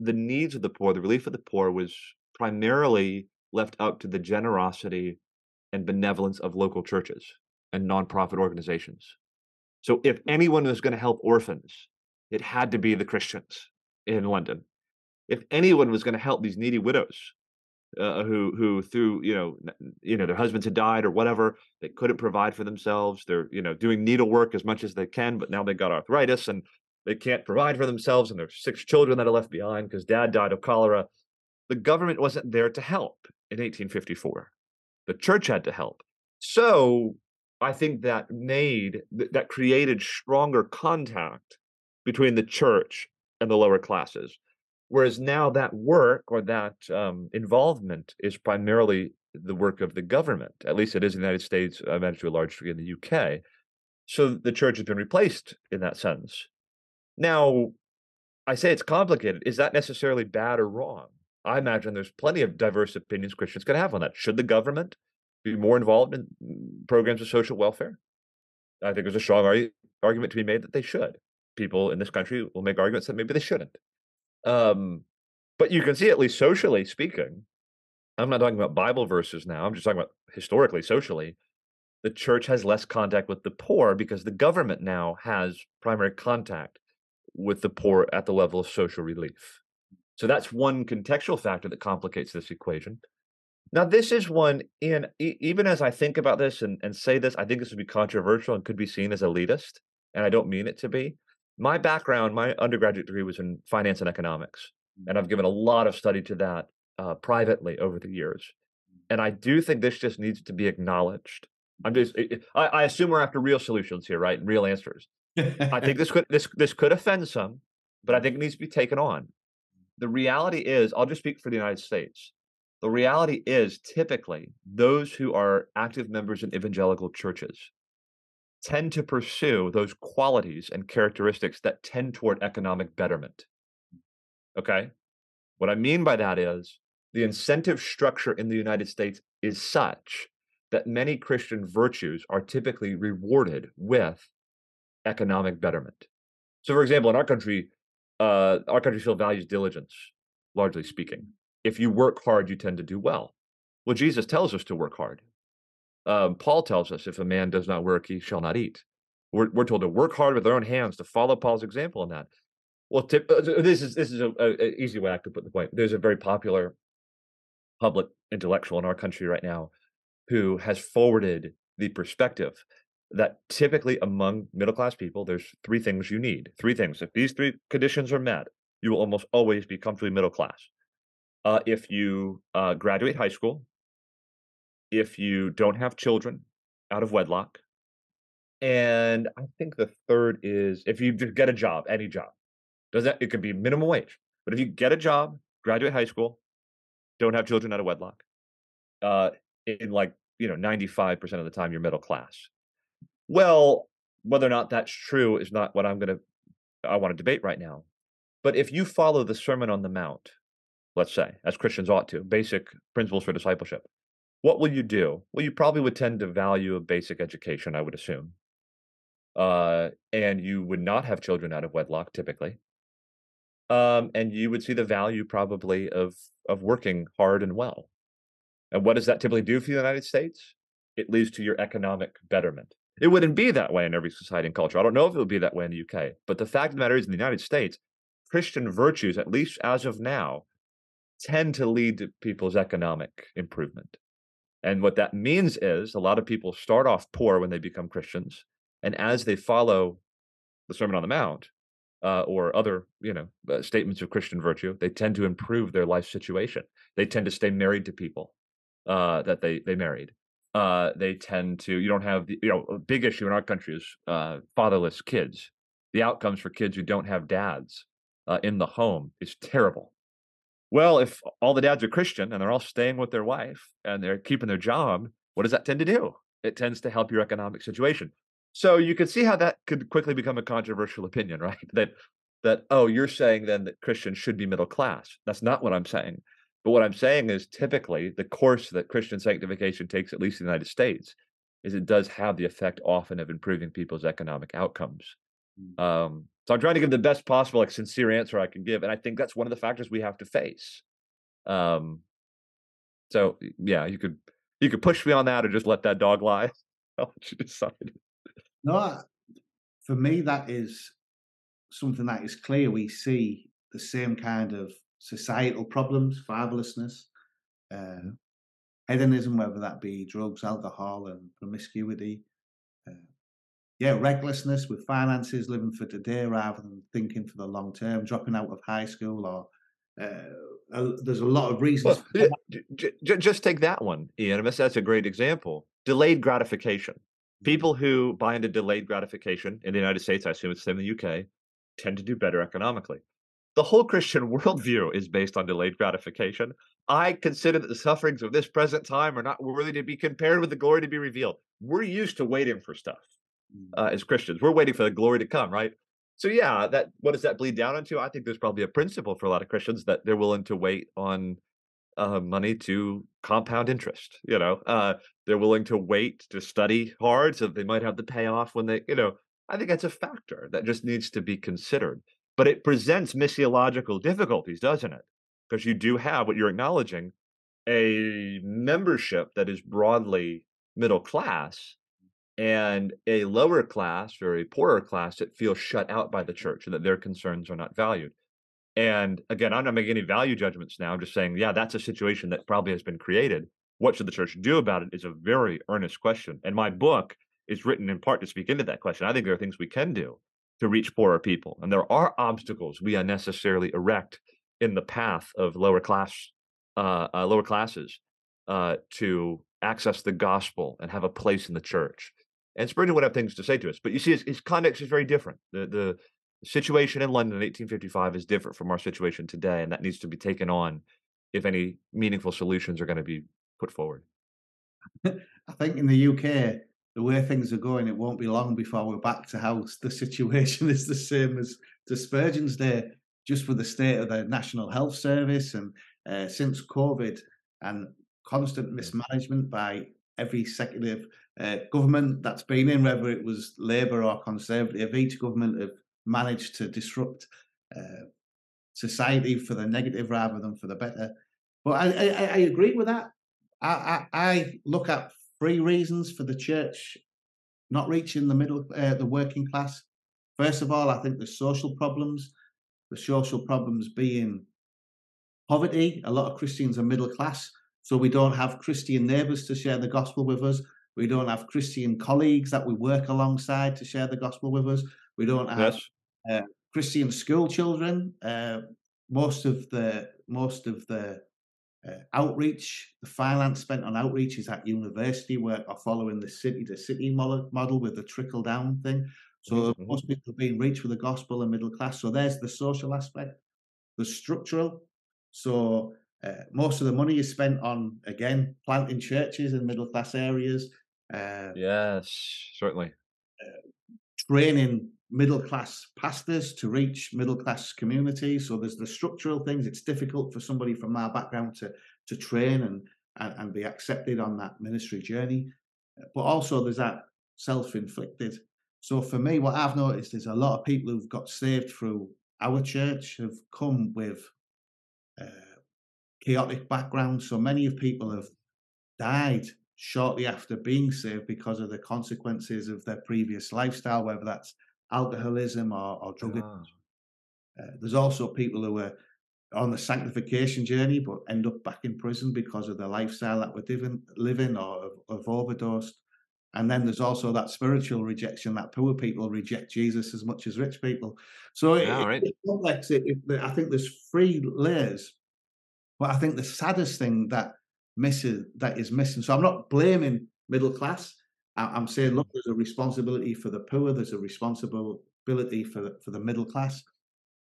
the needs of the poor, the relief of the poor, was primarily left up to the generosity and benevolence of local churches and nonprofit organizations. So if anyone was going to help orphans, it had to be the Christians in London. If anyone was going to help these needy widows uh, who who through you know you know their husbands had died or whatever they couldn't provide for themselves they're you know doing needlework as much as they can but now they've got arthritis and they can't provide for themselves and there's six children that are left behind because dad died of cholera. The government wasn't there to help in 1854 the church had to help. So i think that made that created stronger contact between the church and the lower classes. Whereas now that work or that um, involvement is primarily the work of the government at least it is in the united states i imagine to a large degree in the uk So the church has been replaced in that sense. Now, I say it's complicated. Is that necessarily bad or wrong? I imagine there's plenty of diverse opinions Christians can have on that. Should the government be more involved in mm, programs of social welfare? I think there's a strong argument to be made that they should. People in this country will make arguments that maybe they shouldn't. Um, but you can see, at least socially speaking, I'm not talking about Bible verses now. I'm just talking about historically, socially. The church has less contact with the poor because the government now has primary contact with the poor at the level of social relief. So that's one contextual factor that complicates this equation. Now, this is one in even as I think about this and, and say this, I think this would be controversial and could be seen as elitist, and I don't mean it to be. My background, my undergraduate degree was in finance and economics, and I've given a lot of study to that uh, privately over the years. And I do think this just needs to be acknowledged. I'm just, I, I assume we're after real solutions here, right? And real answers. I think this could this this could offend some, but I think it needs to be taken on. The reality is, I'll just speak for the United States. The reality is, typically, those who are active members in evangelical churches tend to pursue those qualities and characteristics that tend toward economic betterment. Okay? What I mean by that is the incentive structure in the United States is such that many Christian virtues are typically rewarded with economic betterment. So, for example, in our country, uh, our country still values diligence, largely speaking if you work hard, you tend to do well. Well, Jesus tells us to work hard. Um, Paul tells us if a man does not work, he shall not eat. We're, we're told to work hard with our own hands to follow Paul's example in that. Well, tip, uh, this is this is a, a, a easy way I could put the point. There's a very popular public intellectual in our country right now who has forwarded the perspective that typically among middle class people, there's three things you need. Three things. If these three conditions are met, you will almost always be comfortably middle class uh, if you uh, graduate high school, if you don't have children out of wedlock, and I think the third is if you get a job, any job. Does that it could be minimum wage, but if you get a job, graduate high school, don't have children out of wedlock, uh, in like you know ninety five percent of the time you're middle class. Well, whether or not that's true is not what I'm gonna I want to debate right now. But if you follow the Sermon on the Mount, let's say, as Christians ought to, basic principles for discipleship. What will you do? Well, you probably would tend to value a basic education, I would assume. Uh, and you would not have children out of wedlock typically. Um, and you would see the value probably of of working hard and well. And what does that typically do for the United States? It leads to your economic betterment. It wouldn't be that way in every society and culture. I don't know if it would be that way in the UK, but the fact of the matter is, in the United States, Christian virtues, at least as of now, tend to lead to people's economic improvement. And what that means is a lot of people start off poor when they become Christians. And as they follow the Sermon on the Mount uh, or other, you know, uh, statements of Christian virtue, they tend to improve their life situation. They tend to stay married to people uh, that they they married. Uh, they tend to. You don't have the, you know a big issue in our country is uh, fatherless kids. The outcomes for kids who don't have dads uh, in the home is terrible. Well, if all the dads are Christian and they're all staying with their wife and they're keeping their job, what does that tend to do? It tends to help your economic situation. So you can see how that could quickly become a controversial opinion, right? That that oh, you're saying then that Christians should be middle class. That's not what I'm saying. But what I'm saying is typically the course that Christian sanctification takes, at least in the United States, is it does have the effect often of improving people's economic outcomes. Mm. Um, so I'm trying to give the best possible, like sincere answer I can give, and I think that's one of the factors we have to face. Um, so yeah, you could you could push me on that, or just let that dog lie. I'll let you decide. No, for me that is something that is clear. We see the same kind of societal problems, fatherlessness, uh, hedonism, whether that be drugs, alcohol, and promiscuity, uh, yeah, recklessness with finances, living for today rather than thinking for the long term, dropping out of high school, or uh, uh, there's a lot of reasons. Well, j- j- just take that one, Ian. That's a great example. Delayed gratification. Mm-hmm. People who buy into delayed gratification in the United States, I assume it's the same in the UK, tend to do better economically. The whole Christian worldview is based on delayed gratification. I consider that the sufferings of this present time are not worthy to be compared with the glory to be revealed. We're used to waiting for stuff uh, as Christians. We're waiting for the glory to come, right? So yeah, that what does that bleed down into? I think there's probably a principle for a lot of Christians that they're willing to wait on uh, money to compound interest. You know, uh, they're willing to wait to study hard so they might have the payoff when they, you know. I think that's a factor that just needs to be considered. But it presents missiological difficulties, doesn't it? Because you do have what you're acknowledging a membership that is broadly middle class and a lower class or a poorer class that feels shut out by the church and that their concerns are not valued. And again, I'm not making any value judgments now. I'm just saying, yeah, that's a situation that probably has been created. What should the church do about it is a very earnest question. And my book is written in part to speak into that question. I think there are things we can do to reach poorer people. And there are obstacles we unnecessarily erect in the path of lower class, uh, uh, lower classes uh, to access the gospel and have a place in the church. And Spurgeon would have things to say to us, but you see, his, his context is very different. The the situation in London in 1855 is different from our situation today, and that needs to be taken on if any meaningful solutions are going to be put forward. I think in the UK, the way things are going, it won't be long before we're back to how the situation is the same as to Spurgeon's day, just with the state of the National Health Service and uh, since COVID and constant mismanagement by every secular uh, government that's been in, whether it was Labour or Conservative, each government have managed to disrupt uh, society for the negative rather than for the better. But I, I, I agree with that. I, I, I, look at three reasons for the church not reaching the middle, uh, the working class. First of all, I think the social problems, the social problems being poverty. A lot of Christians are middle class, so we don't have Christian neighbours to share the gospel with us. We don't have Christian colleagues that we work alongside to share the gospel with us. We don't have yes. uh, Christian school children. Uh, most of the most of the uh, outreach, the finance spent on outreach is at university work or following the city to city model, model with the trickle down thing. So mm-hmm. most people being reached with the gospel and middle class. So there's the social aspect, the structural. So uh, most of the money is spent on again planting churches in middle class areas. Uh, yes, certainly. Uh, training middle class pastors to reach middle class communities. So there's the structural things. It's difficult for somebody from our background to to train and and, and be accepted on that ministry journey. But also there's that self-inflicted. So for me, what I've noticed is a lot of people who've got saved through our church have come with uh, chaotic backgrounds. So many of people have died shortly after being saved because of the consequences of their previous lifestyle, whether that's alcoholism or, or drug oh. uh, there's also people who are on the sanctification journey but end up back in prison because of the lifestyle that we're living, living or have, overdosed. And then there's also that spiritual rejection that poor people reject Jesus as much as rich people. So yeah, it, right. it's complex. It, it, I think there's three layers, but I think the saddest thing that misses that is missing. So I'm not blaming middle class. I'm saying, look, there's a responsibility for the poor. There's a responsibility for the, for the middle class,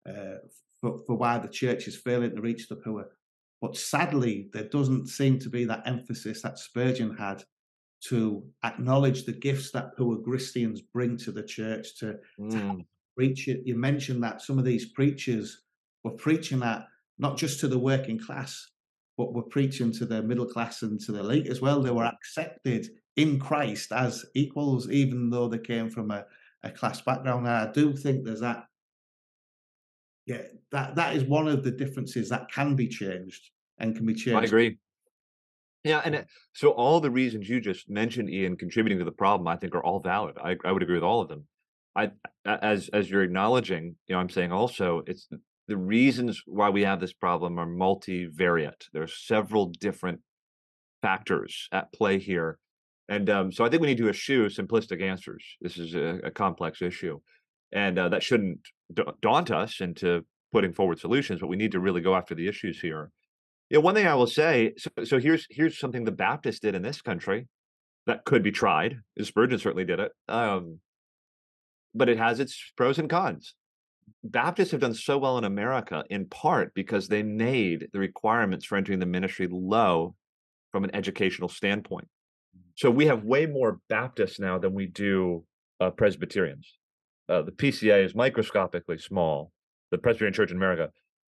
uh, for, for why the church is failing to reach the poor. But sadly, there doesn't seem to be that emphasis that Spurgeon had to acknowledge the gifts that poor Christians bring to the church to, mm. to reach it. You mentioned that some of these preachers were preaching that not just to the working class, but were preaching to the middle class and to the elite as well. They were accepted in Christ as equals, even though they came from a, a class background. And I do think there's that. Yeah, that that is one of the differences that can be changed and can be changed. I agree. Yeah, and so all the reasons you just mentioned, Ian, contributing to the problem, I think are all valid. I, I would agree with all of them. I, as as you're acknowledging, you know, I'm saying also it's the reasons why we have this problem are multivariate. There are several different factors at play here and um, so I think we need to eschew simplistic answers. This is a, a complex issue, and uh, that shouldn't da- daunt us into putting forward solutions. But we need to really go after the issues here. You know, one thing I will say. So, so here's here's something the Baptists did in this country that could be tried. Spurgeon certainly did it, um, but it has its pros and cons. Baptists have done so well in America in part because they made the requirements for entering the ministry low from an educational standpoint. So we have way more Baptists now than we do uh, Presbyterians. Uh, the PCA is microscopically small. The Presbyterian Church in America,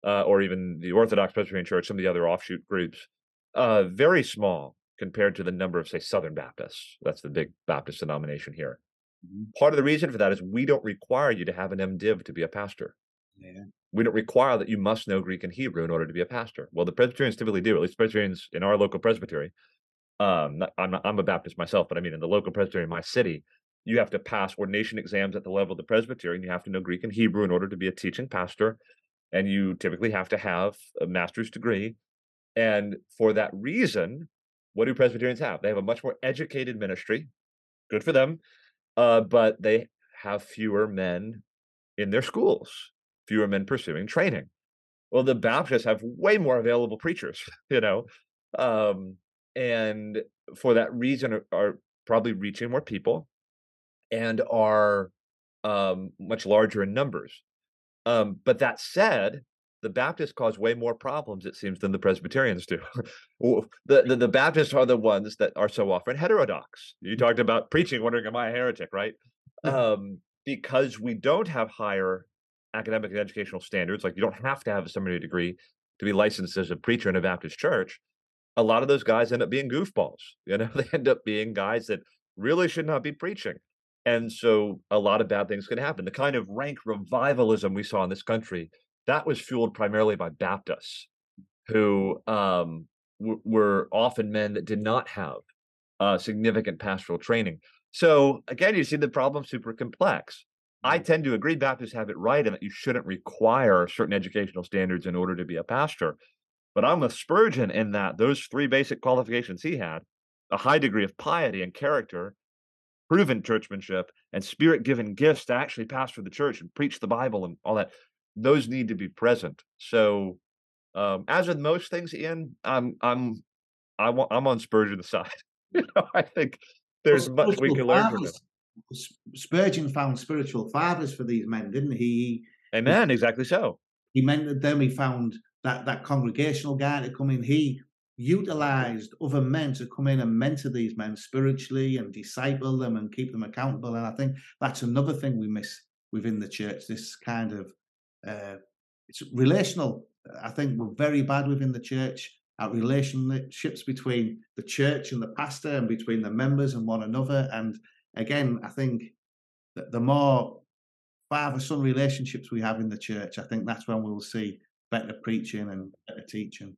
uh, or even the Orthodox Presbyterian Church, some of the other offshoot groups, uh, very small compared to the number of, say, Southern Baptists. That's the big Baptist denomination here. Mm-hmm. Part of the reason for that is we don't require you to have an MDiv to be a pastor. Yeah. We don't require that you must know Greek and Hebrew in order to be a pastor. Well, the Presbyterians typically do, at least Presbyterians in our local presbytery. Um, I'm, not, I'm a Baptist myself, but I mean, in the local presbytery in my city, you have to pass ordination exams at the level of the presbytery, and you have to know Greek and Hebrew in order to be a teaching pastor. And you typically have to have a master's degree. And for that reason, what do Presbyterians have? They have a much more educated ministry. Good for them. Uh, but they have fewer men in their schools, fewer men pursuing training. Well, the Baptists have way more available preachers, you know, um, and for that reason are, are, probably reaching more people and are um, much larger in numbers. Um, but that said, the Baptists cause way more problems, it seems, than the Presbyterians do. the, the, the Baptists are the ones that are so often heterodox. You talked about preaching, wondering, am I a heretic, right? um, because we don't have higher academic and educational standards, like you don't have to have a seminary degree to be licensed as a preacher in a Baptist church. A lot of those guys end up being goofballs. You know, they end up being guys that really should not be preaching. And so a lot of bad things can happen. The kind of rank revivalism we saw in this country that was fueled primarily by Baptists, who um, w- were often men that did not have uh, significant pastoral training. So again, you see the problem super complex. I mm-hmm. tend to agree Baptists have it right in that you shouldn't require certain educational standards in order to be a pastor. But I'm with Spurgeon in that those three basic qualifications he had a high degree of piety and character, proven churchmanship, and spirit given gifts to actually pastor the church and preach the Bible and all that those need to be present. So, um, as with most things, Ian, I'm I'm I want I'm on Spurgeon's side. you know, I think there's well, much we can learn from him. Spurgeon found spiritual fathers for these men, didn't he? Amen. He, exactly so. He mentored them. He found that that congregational guy to come in. He utilized other men to come in and mentor these men spiritually and disciple them and keep them accountable. And I think that's another thing we miss within the church. This kind of uh, it's relational. I think we're very bad within the church at relationships between the church and the pastor and between the members and one another. And again, I think that the more father son relationships we have in the church, I think that's when we'll see better preaching and better teaching.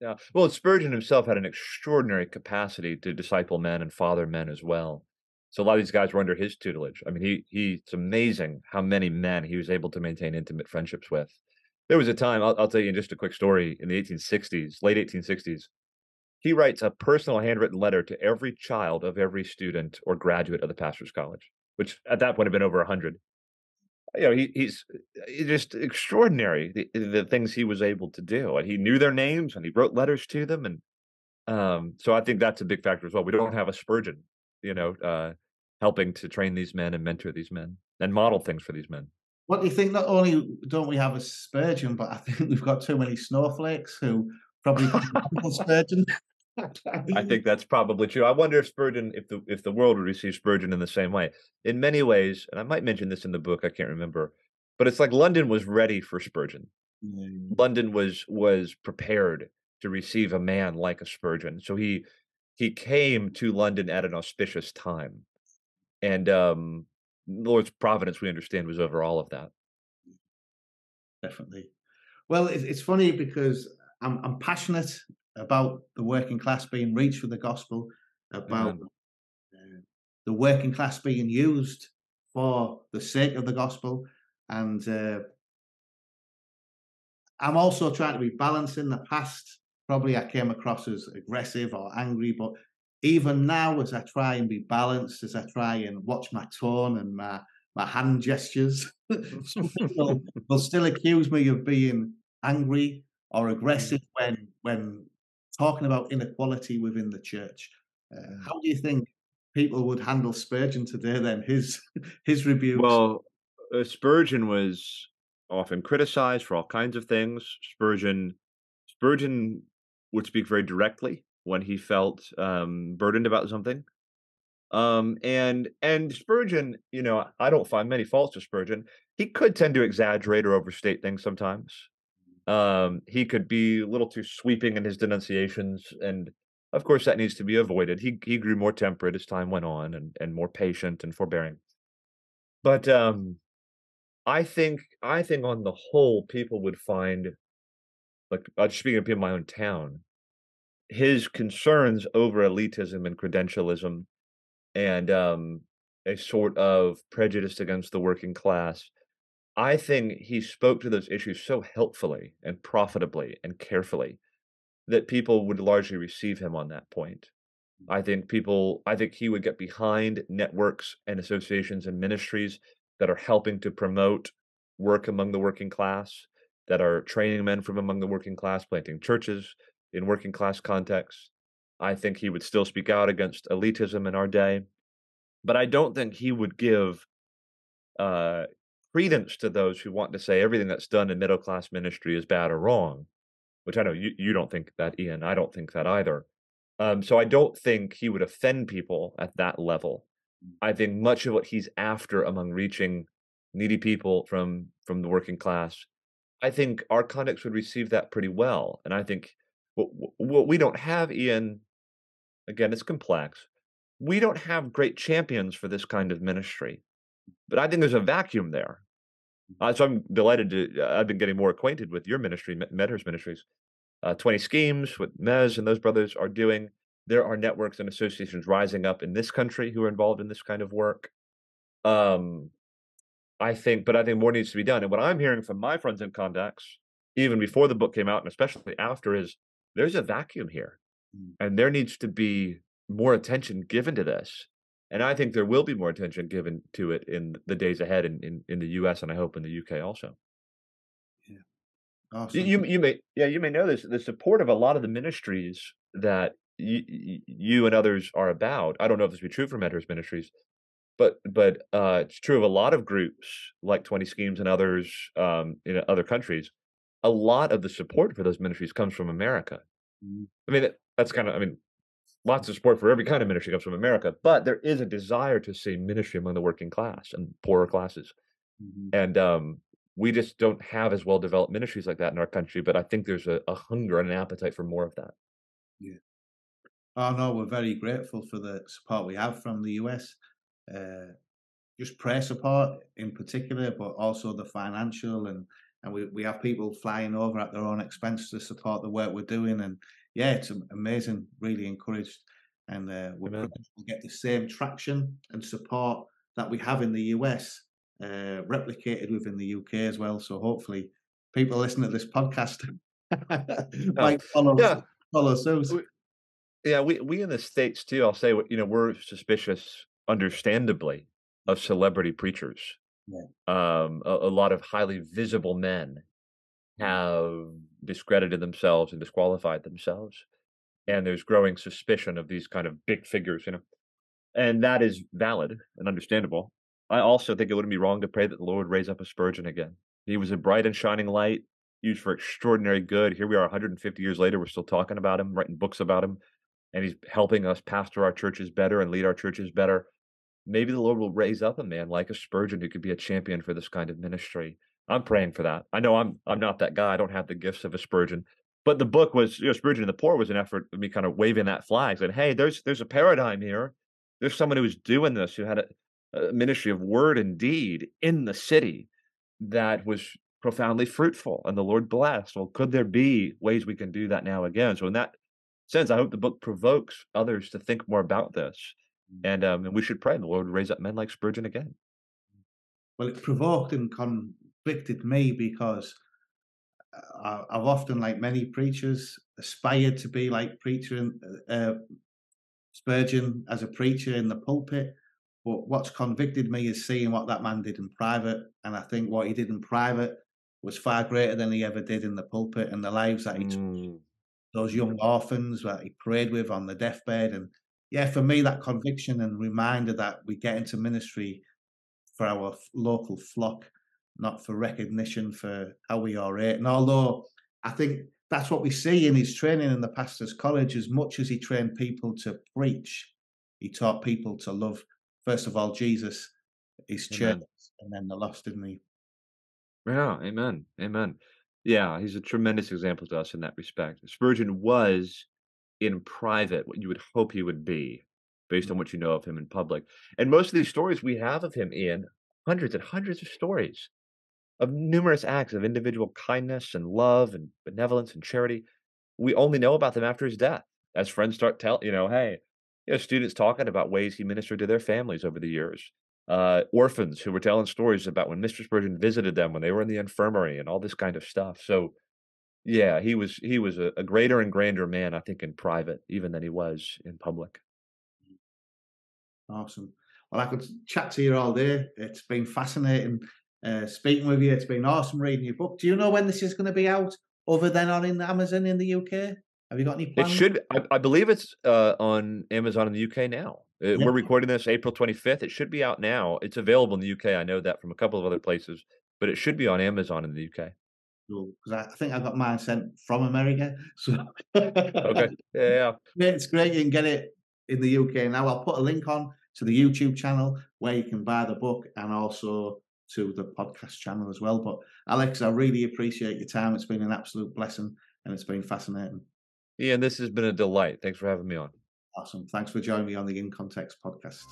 Yeah. Well, Spurgeon himself had an extraordinary capacity to disciple men and father men as well. So a lot of these guys were under his tutelage. I mean, he he it's amazing how many men he was able to maintain intimate friendships with. There was a time, I'll, I'll tell you just a quick story in the 1860s, late 1860s. He writes a personal handwritten letter to every child of every student or graduate of the pastor's college, which at that point had been over 100. You know, he, he's, just extraordinary the, the things he was able to do. And he knew their names and he wrote letters to them. And um, so I think that's a big factor as well. We don't have a Spurgeon you know, uh, helping to train these men and mentor these men and model things for these men. What do you think? Not only don't we have a Spurgeon, but I think we've got too many snowflakes who probably Spurgeon. I think that's probably true. I wonder if Spurgeon, if the if the world would receive Spurgeon in the same way. In many ways, and I might mention this in the book, I can't remember, but it's like London was ready for Spurgeon. Mm. London was was prepared to receive a man like a Spurgeon. So he he came to London at an auspicious time. And um, Lord's providence, we understand, was over all of that. Definitely. Well, it's funny because I'm, I'm passionate about the working class being reached with the gospel, about uh, the working class being used for the sake of the gospel. And uh, I'm also trying to be balanced in the past probably I came across as aggressive or angry, but even now, as I try and be balanced, as I try and watch my tone and my my hand gestures, people will still accuse me of being angry or aggressive mm. when when talking about inequality within the church. Uh, mm. how do you think people would handle Spurgeon today? Then his his reviews. Well, uh, Spurgeon was often criticized for all kinds of things. Spurgeon Spurgeon would speak very directly when he felt um, burdened about something. Um, and and Spurgeon, you know, I don't find many faults with Spurgeon. He could tend to exaggerate or overstate things sometimes. Um, he could be a little too sweeping in his denunciations, and of course that needs to be avoided. He he grew more temperate as time went on and and more patient and forbearing. But um I think I think on the whole people would find like uh, speaking of in my own town, his concerns over elitism and credentialism and um, a sort of prejudice against the working class. I think he spoke to those issues so helpfully and profitably and carefully that people would largely receive him on that point. I think people, I think he would get behind networks and associations and ministries that are helping to promote work among the working class, that are training men from among the working class, planting churches in working class contexts. I think he would still speak out against elitism in our day, but I don't think he would give uh, credence to those who want to say everything that's done in middle class ministry is bad or wrong, which I know you, you don't think that, Ian. I don't think that either. Um, so I don't think he would offend people at that level. I think much of what he's after among reaching needy people from from the working class, I think our context would receive that pretty well. And I think what, what we don't have, Ian, again, it's complex. We don't have great champions for this kind of ministry, but I think there's a vacuum there. Uh, so I'm delighted to. Uh, I've been getting more acquainted with your ministry, Medhurst Ministries. Uh, 20 schemes, what Mez and those brothers are doing. There are networks and associations rising up in this country who are involved in this kind of work. Um, I think, but I think more needs to be done. And what I'm hearing from my friends and contacts, even before the book came out, and especially after, is there's a vacuum here, mm. and there needs to be more attention given to this. And I think there will be more attention given to it in the days ahead in, in, in the US and I hope in the UK also. Yeah, Awesome. You you may yeah you may know this the support of a lot of the ministries that you you and others are about. I don't know if this would be true for Medhurst Ministries, but but uh, it's true of a lot of groups like Twenty Schemes and others um, in other countries. A lot of the support for those ministries comes from America. Mm-hmm. I mean that's kind of I mean lots of support for every kind of ministry comes from America, but there is a desire to see ministry among the working class and poorer classes. Mm-hmm. And um, we just don't have as well developed ministries like that in our country. But I think there's a, a hunger and an appetite for more of that. Yeah. Oh no, we're very grateful for the support we have from the US. Uh, just prayer support in particular, but also the financial and and we, we have people flying over at their own expense to support the work we're doing. And yeah, it's amazing, really encouraged. And uh, we'll get the same traction and support that we have in the US uh, replicated within the UK as well. So hopefully, people listening to this podcast might follow yeah. follow suit. Yeah, we we in the states too. I'll say, you know, we're suspicious, understandably, of celebrity preachers. Yeah. Um, a, a lot of highly visible men. Have discredited themselves and disqualified themselves, and there's growing suspicion of these kind of big figures, you know, and that is valid and understandable. I also think it wouldn't be wrong to pray that the Lord raise up a Spurgeon again. He was a bright and shining light, used for extraordinary good. Here we are 150 years later, we're still talking about him, writing books about him, and he's helping us pastor our churches better and lead our churches better. Maybe the Lord will raise up a man like a Spurgeon who could be a champion for this kind of ministry. I'm praying for that. I know I'm I'm not that guy. I don't have the gifts of a Spurgeon. But the book was, you know, Spurgeon and the Poor was an effort of me kind of waving that flag, saying, hey, there's there's a paradigm here. There's someone who was doing this, who had a, a ministry of word and deed in the city that was profoundly fruitful and the Lord blessed. Well, could there be ways we can do that now again? So in that sense, I hope the book provokes others to think more about this. Mm. And um, and we should pray the Lord would raise up men like Spurgeon again. Well, it provoked and convicted me because uh, I've often, like many preachers, aspired to be like preacher uh, Spurgeon as a preacher in the pulpit. But what's convicted me is seeing what that man did in private. And I think what he did in private was far greater than he ever did in the pulpit and the lives that he mm. took those young orphans that he prayed with on the deathbed. And yeah, for me, that conviction and reminder that we get into ministry for our local flock, not for recognition for how we are orate. And although I think that's what we see in his training in the pastor's college, as much as he trained people to preach, he taught people to love, first of all, Jesus, his church, Amen. and then the lost, didn't he? Yeah, amen. Amen. Yeah, he's a tremendous example to us in that respect. Spurgeon was in private what you would hope he would be based mm. on what you know of him in public. And most of these stories we have of him, Ian, hundreds and hundreds of stories of numerous acts of individual kindness and love and benevolence and charity. We only know about them after his death. As friends start telling, you know, hey, you know, students talking about ways he ministered to their families over the years. Uh, orphans who were telling stories about when Mr. Spurgeon visited them when they were in the infirmary and all this kind of stuff. So yeah, he was he was a, a greater and grander man, I think, in private, even than he was in public. Awesome. Well, I could chat to you all day. It's been fascinating uh, speaking with you. It's been awesome reading your book. Do you know when this is going to be out? Other than on in Amazon in the UK, have you got any plans? It should, I, I believe it's uh, on Amazon in the UK now. Uh, Yeah. We're recording this April 25th. It should be out now. It's available in the UK. I know that from a couple of other places, but it should be on Amazon in the UK. Because I think I got mine sent from America. So Okay. Yeah. yeah. Yeah, it's great. You can get it in the UK now. I'll put a link on to the YouTube channel where you can buy the book and also to the podcast channel as well. But Alex, I really appreciate your time. It's been an absolute blessing and it's been fascinating. Ian, this has been a delight. Thanks for having me on. Awesome. Thanks for joining me on the In Context podcast.